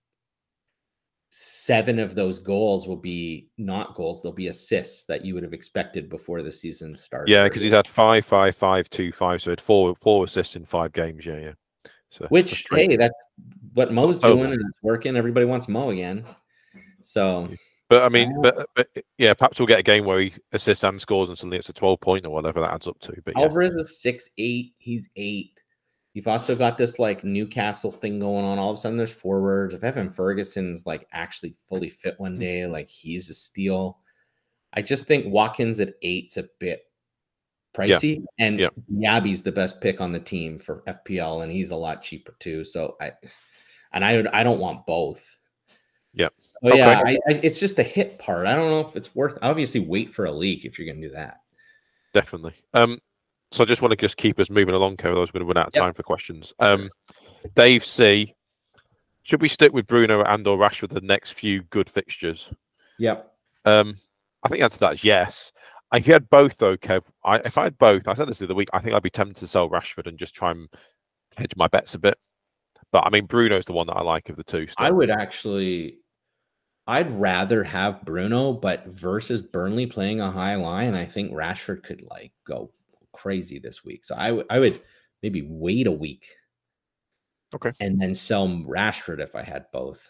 seven of those goals will be not goals; they'll be assists that you would have expected before the season started. Yeah, because he's had five, five, five, two, five. So he had four, four assists in five games. Yeah, yeah. So which hey, that's what Mo's Oh. doing and it's working. Everybody wants Mo again, so but I mean, Uh, but, but yeah, perhaps we'll get a game where he assists and scores, and suddenly it's a twelve point or whatever that adds up to. But yeah, Alvarez is six eight. He's eight. You've also got this like Newcastle thing going on. All of a sudden, there's forwards. If Evan Ferguson's like actually fully fit one day, like he's a steal. I just think Watkins at eight's a bit pricey, and Yeah. Diaby's the best pick on the team for FPL, and he's a lot cheaper too. So I, and I I don't want both. Yeah. Oh yeah, I, I, it's just the hit part. I don't know if it's worth. Obviously, wait for a leak if you're gonna do that. definitely. Um, so I just want to just keep us moving along, Kevin. I was going to run out of Yep. time for questions. Um, Dave C. Should we stick with Bruno and or Rashford the next few good fixtures? Yep. Um, I think the answer to that is yes. If you had both, though, Kev, I, if I had both, I said this the other week, I think I'd be tempted to sell Rashford and just try and hedge my bets a bit. But I mean, Bruno's the one that I like of the two. I would actually, I'd rather have Bruno, but versus Burnley playing a high line, I think Rashford could like go crazy this week. So I would, I would maybe wait a week, Okay. and then sell Rashford if I had both.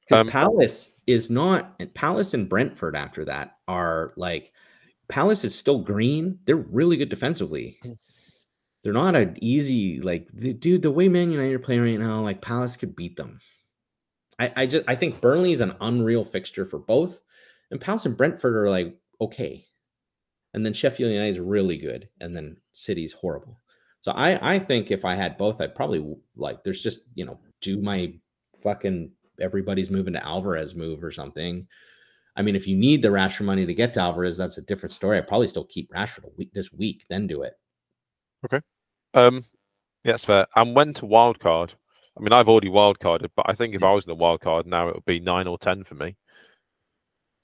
Because Um, Palace is not, and Palace and Brentford after that are like, Palace is still green. They're really good defensively. Hmm. They're not an easy like, the- dude. The way Man United are playing right now, like Palace could beat them. I, I just I think Burnley is an unreal fixture for both. And Palace and Brentford are like okay. And then Sheffield United is really good. And then City's horrible. So I, I think if I had both, I'd probably like there's just, you know, do my fucking everybody's moving to Alvarez move or something. I mean, if you need the Rashford money to get to Alvarez, that's a different story. I probably still keep Rashford week this week, then do it. Okay. Um, yeah, that's fair. And when to wildcard? I mean, I've already wildcarded, but I think if I was in the wildcard now, it would be nine or ten for me.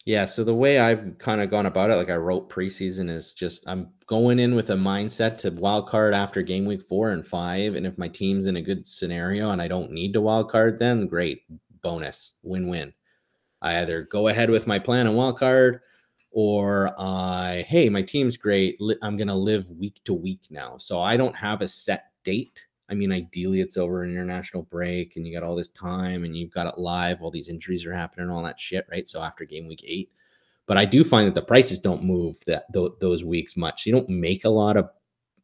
Yeah. So the way I've kind of gone about it, like I wrote preseason, is just I'm going in with a mindset to wild card after game week four and five. And if my team's in a good scenario and I don't need to wild card, then great, bonus, win win. I either go ahead with my plan and wild card, or I, hey, my team's great. I'm to live week to week now. So I don't have a set date. I mean, ideally, it's over an international break and you got all this time and you've got it live. All these injuries are happening, all that shit, right? So after game week eight, but I do find that the prices don't move that th- those weeks much. You don't make a lot of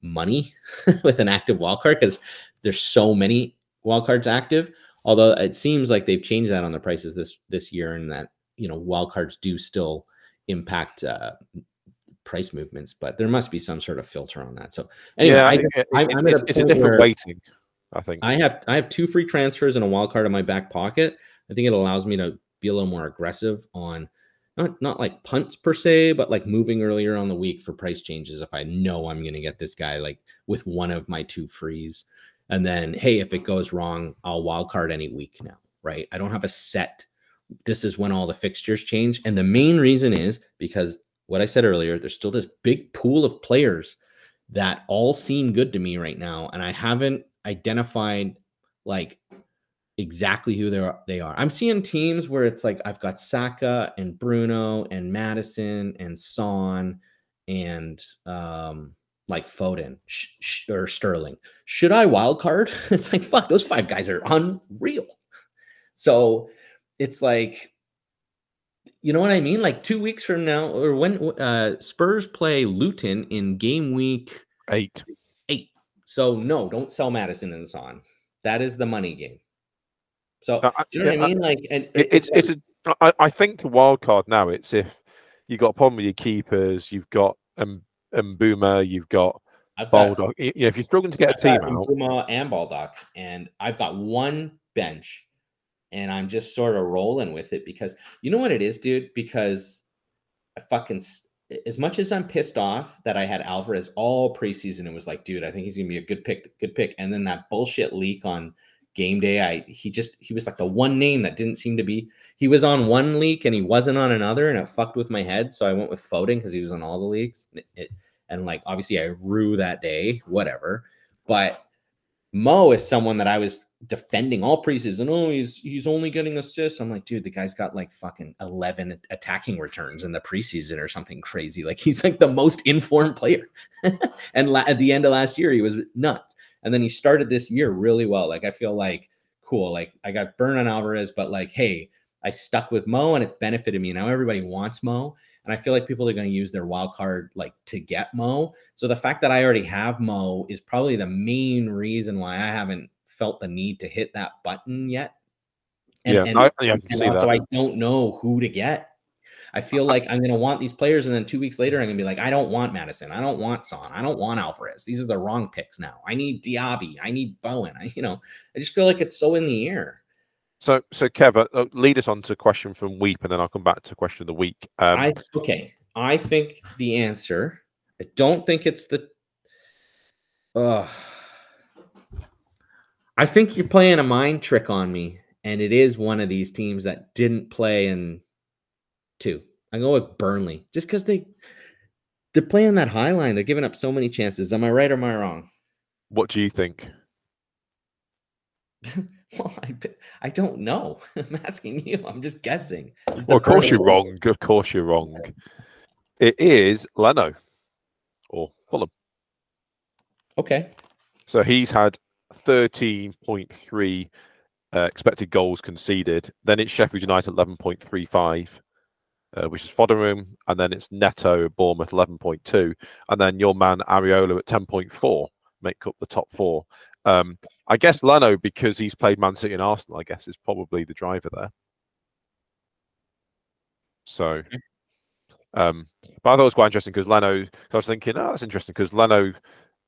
money with an active wild card because there's so many wild cards active. Although it seems like they've changed that on the prices this this year, and that you know wildcards do still impact uh, price movements, but there must be some sort of filter on that. So anyway, yeah, I, it, I, it's, it's, it's a different weighting. I think I have I have two free transfers and a wild card in my back pocket. I think it allows me to be a little more aggressive on not not like punts per se, but like moving earlier on the week for price changes if I know I'm going to get this guy like with one of my two frees. And then hey, if it goes wrong, I'll wildcard any week now, right? I don't have a set this is when all the fixtures change. And the main reason is because what I said earlier, there's still this big pool of players that all seem good to me right now. And I haven't identified like exactly who they are they are. I'm seeing teams where it's like I've got Saka and Bruno and Maddison and Son and um like Foden sh- sh- or Sterling. Should I wild card? it's like fuck, those five guys are unreal. So it's like you know what I mean? Like two weeks from now, or when uh, Spurs play Luton in game week eight. Eight. So no, don't sell Maddison and Son. That is the money game. So uh, do you know yeah, what I mean? Like, and it, it's it's a. I, I think the wild card now. It's if you got a problem with your keepers, you've got um and Boomer, you've got Baldock. You know, if you're struggling to get I've a team out, Boomer and Baldock, and I've got one bench and I'm just sort of rolling with it because you know what it is, dude? Because I fucking as much as I'm pissed off that I had Alvarez all preseason and was like, dude, I think he's gonna be a good pick, good pick. And then that bullshit leak on game day, I he just he was like the one name that didn't seem to be. He was on one leak and he wasn't on another, and it fucked with my head. So I went with Foden because he was on all the leagues. It, it, and like obviously I rue that day, whatever. But Mo is someone that I was defending all preseason. Oh, he's he's only getting assists. I'm like, dude, the guy's got like fucking 11 attacking returns in the preseason or something crazy. Like he's like the most informed player. and la- at the end of last year, he was nuts. And then he started this year really well. Like I feel like cool. Like I got burned on Alvarez, but like, hey, I stuck with Mo and it's benefited me. Now everybody wants Mo. And I feel like people are going to use their wild card like to get Mo. So the fact that I already have Mo is probably the main reason why I haven't felt the need to hit that button yet. And, yeah, and, I, yeah, and also I don't know who to get. I feel like I'm going to want these players, and then two weeks later, I'm going to be like, I don't want Maddison, I don't want Son, I don't want Alvarez. These are the wrong picks now. I need Diaby, I need Bowen. I, you know, I just feel like it's so in the air. So, so Kev, uh, lead us on to question from Weep, and then I'll come back to question of the week. Um, I okay. I think the answer. I don't think it's the. Uh, I think you're playing a mind trick on me, and it is one of these teams that didn't play in two. I go with Burnley just because they they're playing that high line. They're giving up so many chances. Am I right or am I wrong? What do you think? well, I, I don't know. I'm asking you. I'm just guessing. Well, of course you're wrong. Of course you're wrong. It is Leno or Fulham. Okay. So he's had 13.3 uh, expected goals conceded. Then it's Sheffield United 11.35, uh, which is Foderingham, and then it's Neto Bournemouth 11.2, and then your man Areola at 10.4 make up the top four. Um, I guess Leno, because he's played Man City and Arsenal, I guess is probably the driver there. So Um, but I thought it was quite interesting because Leno. I was thinking, oh, that's interesting because Leno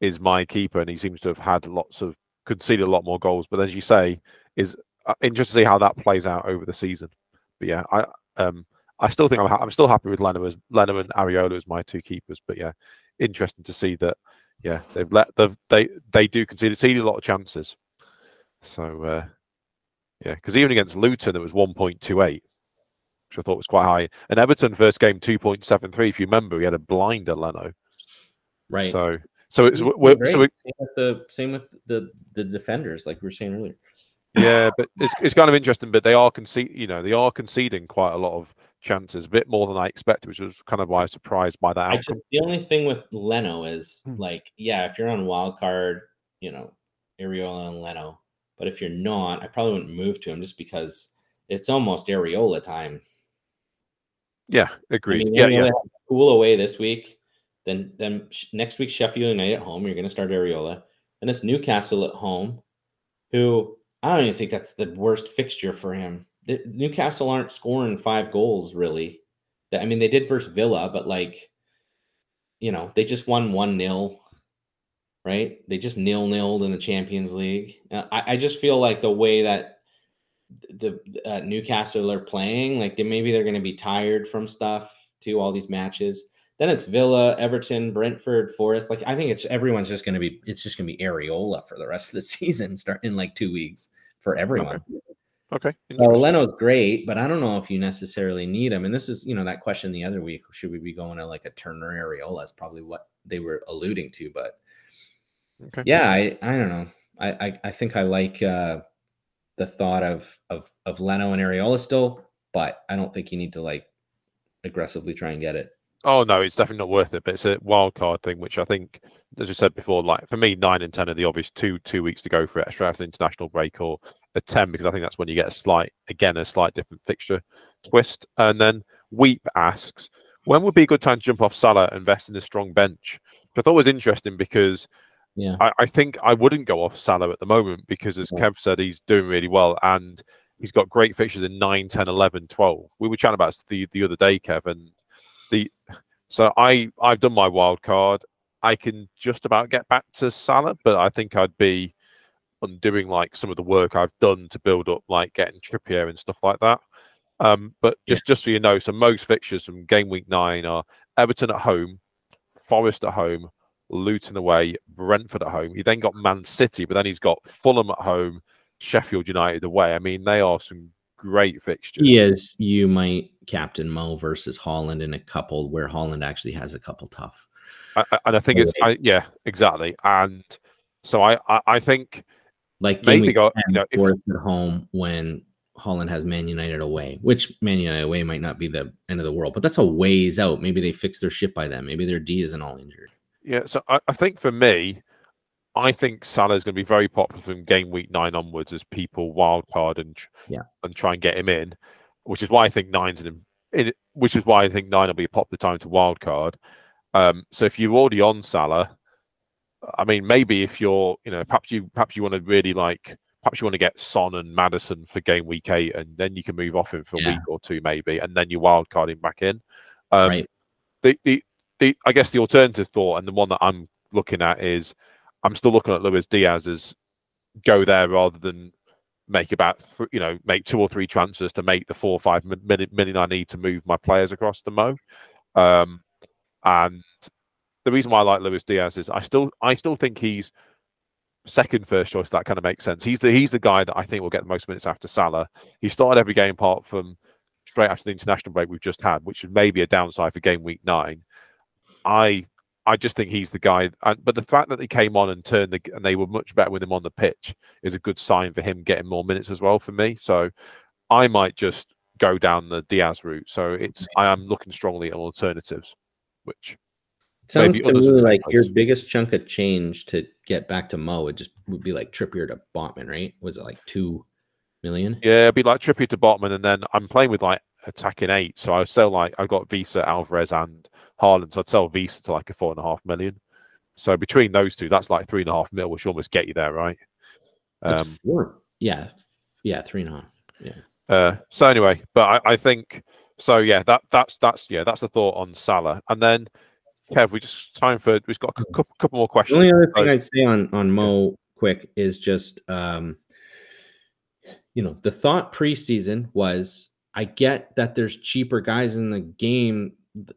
is my keeper and he seems to have had lots of conceded a lot more goals. But as you say, is uh, interesting to see how that plays out over the season. But yeah, I um I still think I'm ha- I'm still happy with Leno as Leno and Areola as my two keepers. But yeah, interesting to see that. Yeah, they've let the they they do concede conceded a lot of chances. So uh, yeah, because even against Luton it was 1.28, which I thought was quite high. And Everton first game 2.73. If you remember, he had a blinder Leno. Right. So so it's we're, so we, same with the same with the the defenders, like we were saying earlier. Yeah, but it's it's kind of interesting. But they are concede, you know, they are conceding quite a lot of chances, a bit more than I expected, which was kind of why I was surprised by that. Just, the only thing with Leno is hmm. like, yeah, if you're on wild card, you know, Areola and Leno. But if you're not, I probably wouldn't move to him just because it's almost Areola time. Yeah, agreed. I mean, yeah, yeah. Cool away this week. Then then next week Sheffield United at home. You're going to start Areola. and it's Newcastle at home, who I don't even think that's the worst fixture for him. The, Newcastle aren't scoring five goals really. I mean, they did versus Villa, but like, you know, they just won one nil, right? They just nil nilled in the Champions League. Uh, I, I just feel like the way that the uh, Newcastle are playing, like they, maybe they're going to be tired from stuff to all these matches. Then it's Villa, Everton, Brentford, Forest. Like I think it's everyone's just going to be it's just going to be Areola for the rest of the season, starting in like two weeks for everyone. Okay. okay. So Leno's great, but I don't know if you necessarily need him. And this is you know that question the other week: should we be going to like a Turner Areola? Is probably what they were alluding to. But okay. yeah, I I don't know. I I, I think I like uh, the thought of of of Leno and Areola still, but I don't think you need to like aggressively try and get it. Oh no, it's definitely not worth it. But it's a wild card thing, which I think, as you said before, like for me, nine and ten are the obvious two two weeks to go for extra after the international break, or a ten because I think that's when you get a slight, again, a slight different fixture twist. And then Weep asks, when would be a good time to jump off Salah and invest in a strong bench? Which I thought was interesting because yeah, I, I, think I wouldn't go off Salah at the moment because, as Kev said, he's doing really well and he's got great fixtures in 9, 10, 11, 12. We were chatting about the the other day, Kevin the so I I've done my wild card. I can just about get back to Salah, but I think I'd be undoing like some of the work I've done to build up like getting Trippier and stuff like that. Um, but just yeah. just so you know, so most fixtures from game week nine are Everton at home, Forest at home, Luton away, Brentford at home. He then got Man City, but then he's got Fulham at home, Sheffield United away. I mean, they are some great fixtures. He is. You might captain Mo versus Haaland in a couple where Haaland actually has a couple tough. I, and I think it's I, yeah, exactly. And so I I, I think like maybe go you know if, at home when Haaland has Man United away, which Man United away might not be the end of the world, but that's a ways out. Maybe they fix their ship by then. Maybe their D isn't all injured. Yeah, so I, I think for me, I think Salah is going to be very popular from game week nine onwards as people wildcard and yeah. and try and get him in, which is why I think nine's in, in which is why I think nine will be a popular time to wildcard. Um, so if you're already on Salah, I mean, maybe if you're, you know, perhaps you perhaps you want to really like, perhaps you want to get Son and Maddison for game week eight, and then you can move off him for yeah. a week or two, maybe, and then you wildcard him back in. Um, right. The the the I guess the alternative thought, and the one that I'm looking at is I'm still looking at Luis Diaz as go there rather than make about you know make two or three transfers to make the four or five million I need to move my players across the Mo. Um, and the reason why I like Luis Diaz is I still I still think he's second first choice. That kind of makes sense. He's the he's the guy that I think will get the most minutes after Salah. He started every game apart from straight after the international break we've just had, which is maybe a downside for game week nine. I I just think he's the guy. But the fact that they came on and turned the, and they were much better with him on the pitch is a good sign for him getting more minutes as well for me. So I might just go down the Diaz route. So it's I am looking strongly at alternatives, which sounds to me like your biggest chunk of change to get back to Mo would just would be like Trippier to Botman, right? Was it like two million? Yeah, it'd be like Trippier to Botman, and then I'm playing with like attacking eight. So I sell like I've got Wissa, Alvarez, and Haaland, so I'd sell Wissa to like a four and a half million. So between those two, that's like three and a half mil, which almost get you there, right? Um. Yeah, yeah, three and a half. Yeah. Uh, so anyway, but I, I, think so yeah, that that's that's yeah, that's the thought on Salah. And then Kev, we just time for we've got a couple, couple more questions. The only other thing I'd say on on Mo quick is just um you know, the thought preseason was I get that there's cheaper guys in the game,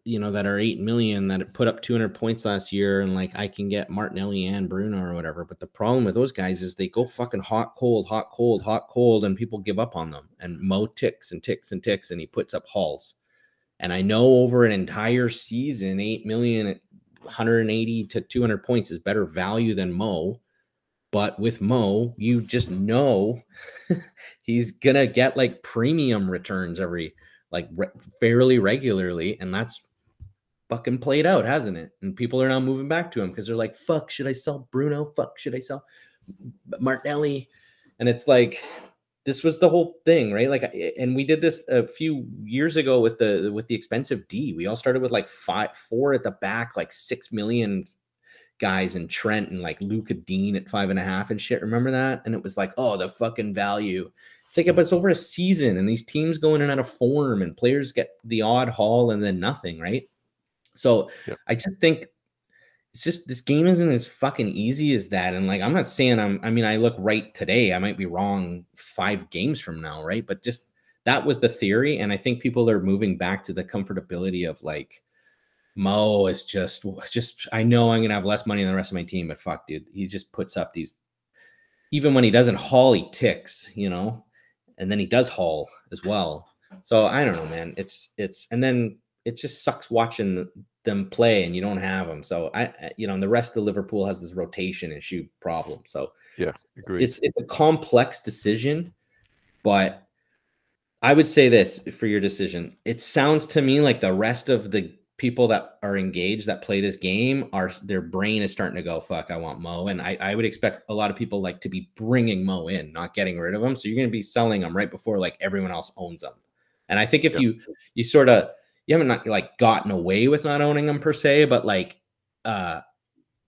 you know, that are 8 million that put up 200 points last year. And like I can get Martinelli and Bruno or whatever. But the problem with those guys is they go fucking hot, cold, hot, cold, hot, cold, and people give up on them. And Mo ticks and ticks and ticks and he puts up hauls. And I know over an entire season, 8 million, 180 to 200 points is better value than Mo. But with Mo, you just know he's gonna get like premium returns every like re- fairly regularly, and that's fucking played out, hasn't it? And people are now moving back to him because they're like, "Fuck, should I sell Bruno? Fuck, should I sell Martinelli?" And it's like this was the whole thing, right? Like, and we did this a few years ago with the with the expensive D. We all started with like five, four at the back, like six million guys in Trent and like Lucas Digne at five and a half and shit. Remember that? And it was like, oh, the fucking value. It's like, but it's over a season and these teams go in and out of form and players get the odd haul and then nothing, right? So yep. I just think it's just this game isn't as fucking easy as that. And like, I'm not saying I'm, I mean, I look right today. I might be wrong five games from now, right? But just that was the theory. And I think people are moving back to the comfortability of like, Mo is just just I know I'm gonna have less money than the rest of my team, but fuck, dude, he just puts up these. Even when he doesn't haul, he ticks, you know, and then he does haul as well. So I don't know, man. It's it's and then it just sucks watching them play and you don't have them. So I, you know, and the rest of Liverpool has this rotation issue problem. So yeah, agree. It's it's a complex decision, but I would say this for your decision. It sounds to me like the rest of the people that are engaged that play this game are their brain is starting to go fuck i want mo and i, I would expect a lot of people like to be bringing mo in not getting rid of them so you're going to be selling them right before like everyone else owns them and i think if you you sort of you haven't not like gotten away with not owning them per se but like uh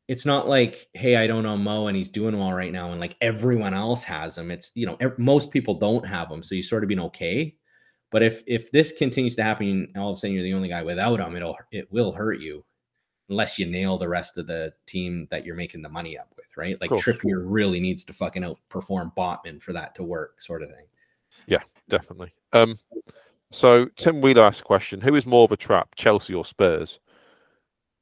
it's not like hey i don't own mo and he's doing well right now and like everyone else has him. It's you know most people don't have them so you sort of been okay but if if this continues to happen, all of a sudden you're the only guy without him, it'll it will hurt you unless you nail the rest of the team that you're making the money up with, right? Like Trippier really needs to fucking outperform Botman for that to work, sort of thing. Yeah, definitely. Um, so Tim Wheeler asked a question: Who is more of a trap, Chelsea or Spurs?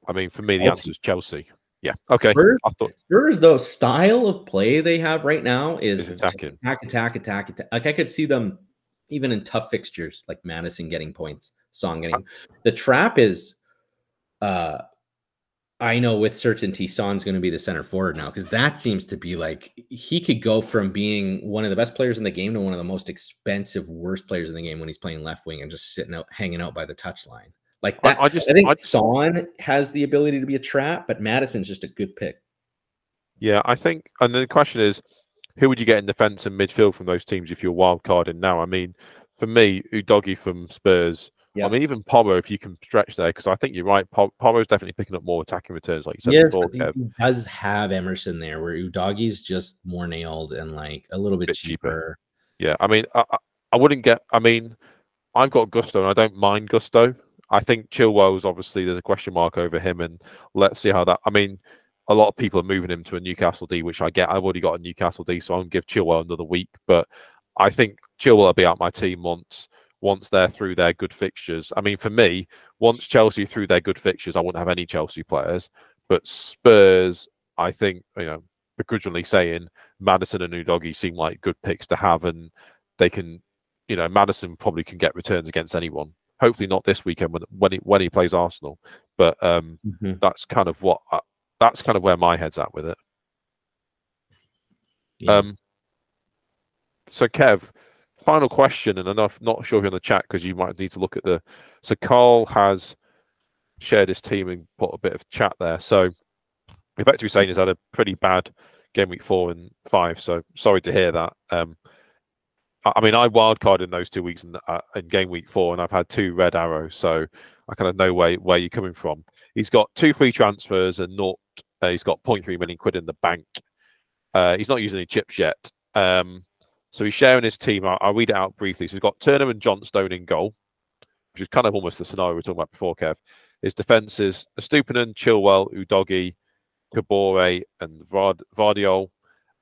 I mean, for me, the answer is Chelsea. Yeah. Okay. Spurs, I thought Spurs, though, style of play they have right now is, is attacking, attack, attack, attack, attack. Like I could see them even in tough fixtures like Maddison getting points, Song getting the trap is uh I know with certainty Son's going to be the center forward now because that seems to be like he could go from being one of the best players in the game to one of the most expensive, worst players in the game when he's playing left wing and just sitting out, hanging out by the touchline. Like that, I, I just I think I just, Son has the ability to be a trap, but Maddison's just a good pick. Yeah, I think, and the question is, who would you get in defence and midfield from those teams if you're wild carding now? I mean, for me, Udogie from Spurs. Yeah. I mean, even Porro, if you can stretch there, because I think you're right. Porro's definitely picking up more attacking returns, like you said yes, before. Kev. He does have Emerson there, where Udogie's just more nailed and like a little bit, bit cheaper. cheaper. Yeah, I mean, I, I wouldn't get. I mean, I've got Gusto, and I don't mind Gusto. I think Chilwell's obviously there's a question mark over him, and let's see how that. I mean, a lot of people are moving him to a Newcastle D, which I get. I've already got a Newcastle D, so I'll give Chilwell another week. But I think Chilwell will be out my team once once they're through their good fixtures. I mean, for me, once Chelsea through their good fixtures, I wouldn't have any Chelsea players. But Spurs, I think, you know, begrudgingly saying Maddison and Udogie seem like good picks to have, and they can, you know, Maddison probably can get returns against anyone. Hopefully not this weekend when when he when he plays Arsenal, but um, mm-hmm. that's kind of what I, that's kind of where my head's at with it. Yeah. Um, so Kev, final question, and I'm not, sure if you're in the chat because you might need to look at the. So Carl has shared his team and put a bit of chat there. So effectively saying he's had a pretty bad game week four and five. So sorry to hear that. Um, I mean, I wildcard in those two weeks in, uh, in game week four, and I've had two red arrows, so I kind of know where, where you're coming from. He's got two free transfers and not uh, he's got 0.3 million quid in the bank. Uh, he's not using any chips yet. Um, so he's sharing his team. I'll, I'll, read it out briefly. So he's got Turner and Johnstone in goal. which is kind of almost the scenario we were talking about before, Kev. His defense is Estupiñán, Chilwell, Udogie, Kabore, and Vard- Vardiol.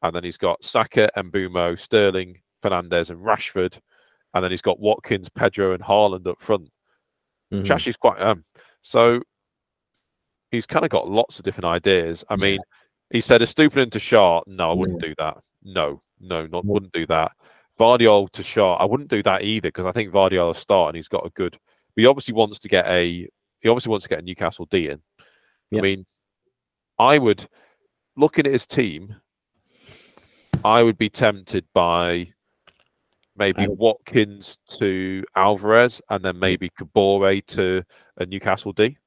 And then he's got Saka, Mbeumo, Sterling, Fernandez, and Rashford. And then he's got Watkins, Pedro, and Haaland up front, which Mhm. actually is quite. Um, so he's kind of got lots of different ideas. I mean, he said a Estupiñán to Shaw. No, I wouldn't do that. No, no, not No. wouldn't do that. Vardiol to Shaw. I wouldn't do that either because I think Vardiol will start and he's got a good. He obviously wants to get a. He obviously wants to get a Newcastle D in. I mean, I would looking at his team. I would be tempted by maybe would- Watkins to Alvarez and then maybe Kabore to a Newcastle D.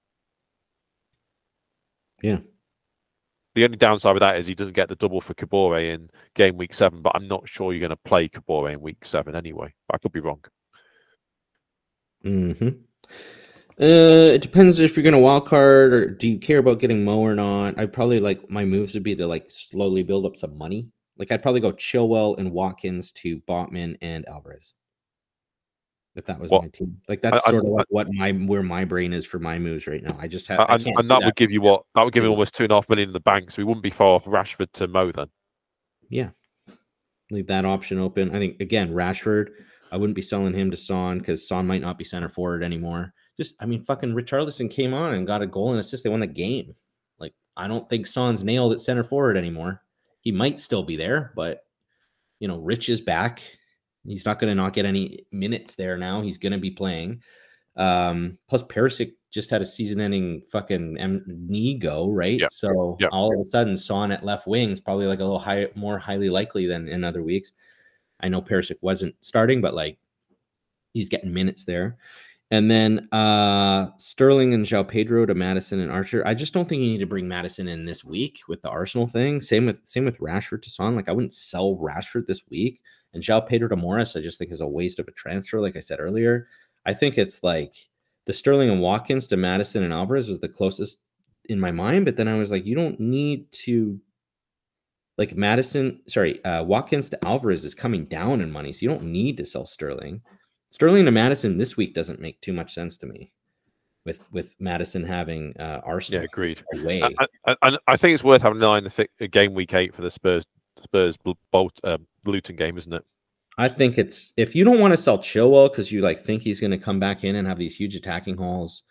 Yeah. The only downside with that is he doesn't get the double for Kabore in game week seven, but I'm not sure you're going to play Kabore in week seven anyway. I could be wrong. hmm Uh, it depends if you're gonna wild card or do you care about getting Mo or not. I'd probably like my moves would be to like slowly build up some money. Like I'd probably go Chilwell and Watkins to Botman and Alvarez. If that was Well, my team, like that's I- sort of I- like what my where my brain is for my moves right now. I just have, and, and do that would give you what? That would give him almost two and a half million in the bank, so he wouldn't be far off Rashford to Mo then. Yeah, leave that option open. I think again, Rashford, I wouldn't be selling him to Son because Son might not be center forward anymore. Just, I mean, fucking Richarlison came on and got a goal and assist. They won the game. Like, I don't think Son's nailed at center forward anymore. He might still be there, but you know, Rich is back. He's not going to not get any minutes there now. He's going to be playing. Um, plus, Perisic just had a season-ending fucking M- knee go, right? Yeah. So Yeah. all of a sudden, Son at left wing is probably like a little more highly likely than in other weeks. I know Perisic wasn't starting, but like he's getting minutes there. And then uh Sterling and João Pedro to Maddison and Archer. I just don't think you need to bring Maddison in this week with the Arsenal thing. Same with same with Rashford to Son. Like I wouldn't sell Rashford this week. And João Pedro to Morris, I just think is a waste of a transfer. Like I said earlier, I think it's like the Sterling and Watkins to Maddison and Alvarez was the closest in my mind. But then I was like, you don't need to like Maddison, sorry, uh, Watkins to Alvarez is coming down in money, so you don't need to sell Sterling. Sterling to Maddison this week doesn't make too much sense to me. With with Maddison having uh, Yeah, Arsenal agreed. away, And, and- and I think it's worth having an eye on the fi- uh, game week eight for the Spurs Spurs Bolt uh, Luton game, isn't it? I think it's if you don't want to sell Chilwell because you like think he's going to come back in and have these huge attacking hauls,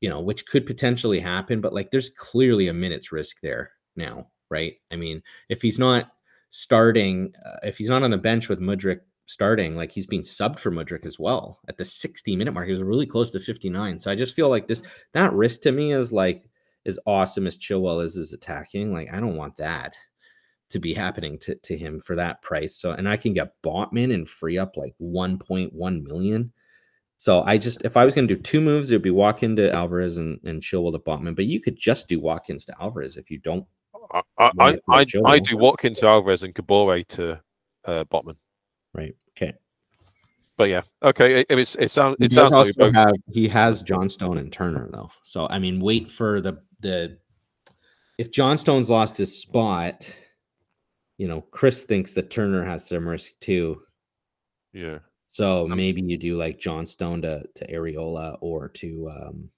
you know, which could potentially happen, but like there's clearly a minutes risk there now, right? I mean, if he's not starting, uh, if he's not on the bench with Mudryk starting, like he's being subbed for Mudryk as well at the 60 minute mark. He was really close to 59. So I just feel like this that risk to me is like as awesome as Chilwell is as attacking. Like I don't want that to be happening to, to him for that price. So, and I can get Botman and free up like 1.1 million. So I just, if I was going to do two moves, it would be Watkins to Alvarez and, and Chilwell to Botman, but you could just do Watkins to Alvarez if you don't. I I, I, I, do Watkins to Alvarez and Kabore to uh, Botman. Right. Okay. But yeah, okay. It, it's it sounds it sounds like both. have, he has Johnstone and Turner though. So, I mean, wait for the, the, if Johnstone's lost his spot, you know, Chris thinks that Turner has some risk too. Yeah, So maybe you do like Johnstone to to Areola or to um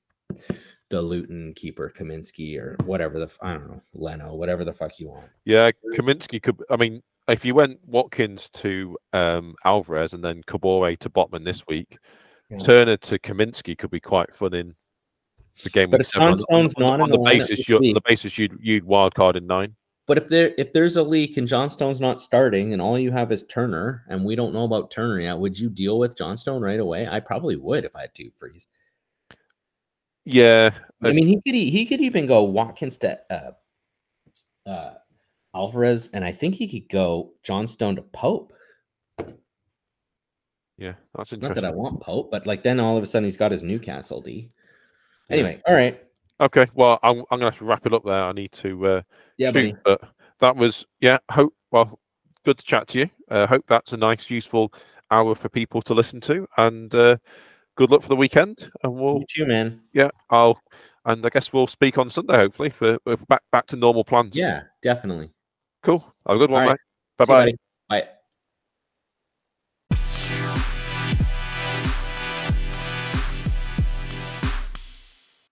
the Luton keeper Kaminski or whatever the I don't know Leno whatever the fuck you want. yeah. Kaminski could. I mean, if you went Watkins to um, Alvarez and then Kabore to Botman this week, Yeah. Turner to Kaminski could be quite fun in the game. But seven on, on, not on the basis you on the basis you'd you'd wild card in nine. But if there if there's a leak and Johnstone's not starting and all you have is Turner and we don't know about Turner yet, would you deal with Johnstone right away? I probably would if I had two frees. Yeah, I Uh, mean, he could he could even go Watkins to uh, uh, Alvarez, and I think he could go Johnstone to Pope. yeah. That's Not that I want Pope, but like then all of a sudden he's got his Newcastle D. Anyway, all right. Okay, well, I'm, I'm gonna have to wrap it up there. I need to uh, Yeah, shoot, but that was yeah. Hope well, good to chat to you. Uh, hope that's a nice, useful hour for people to listen to, and uh, good luck for the weekend. And we'll You too, man. yeah, I'll and I guess we'll speak on Sunday hopefully for, for back back to normal plans. Yeah, definitely. cool. Have a good one, right. mate. Bye bye.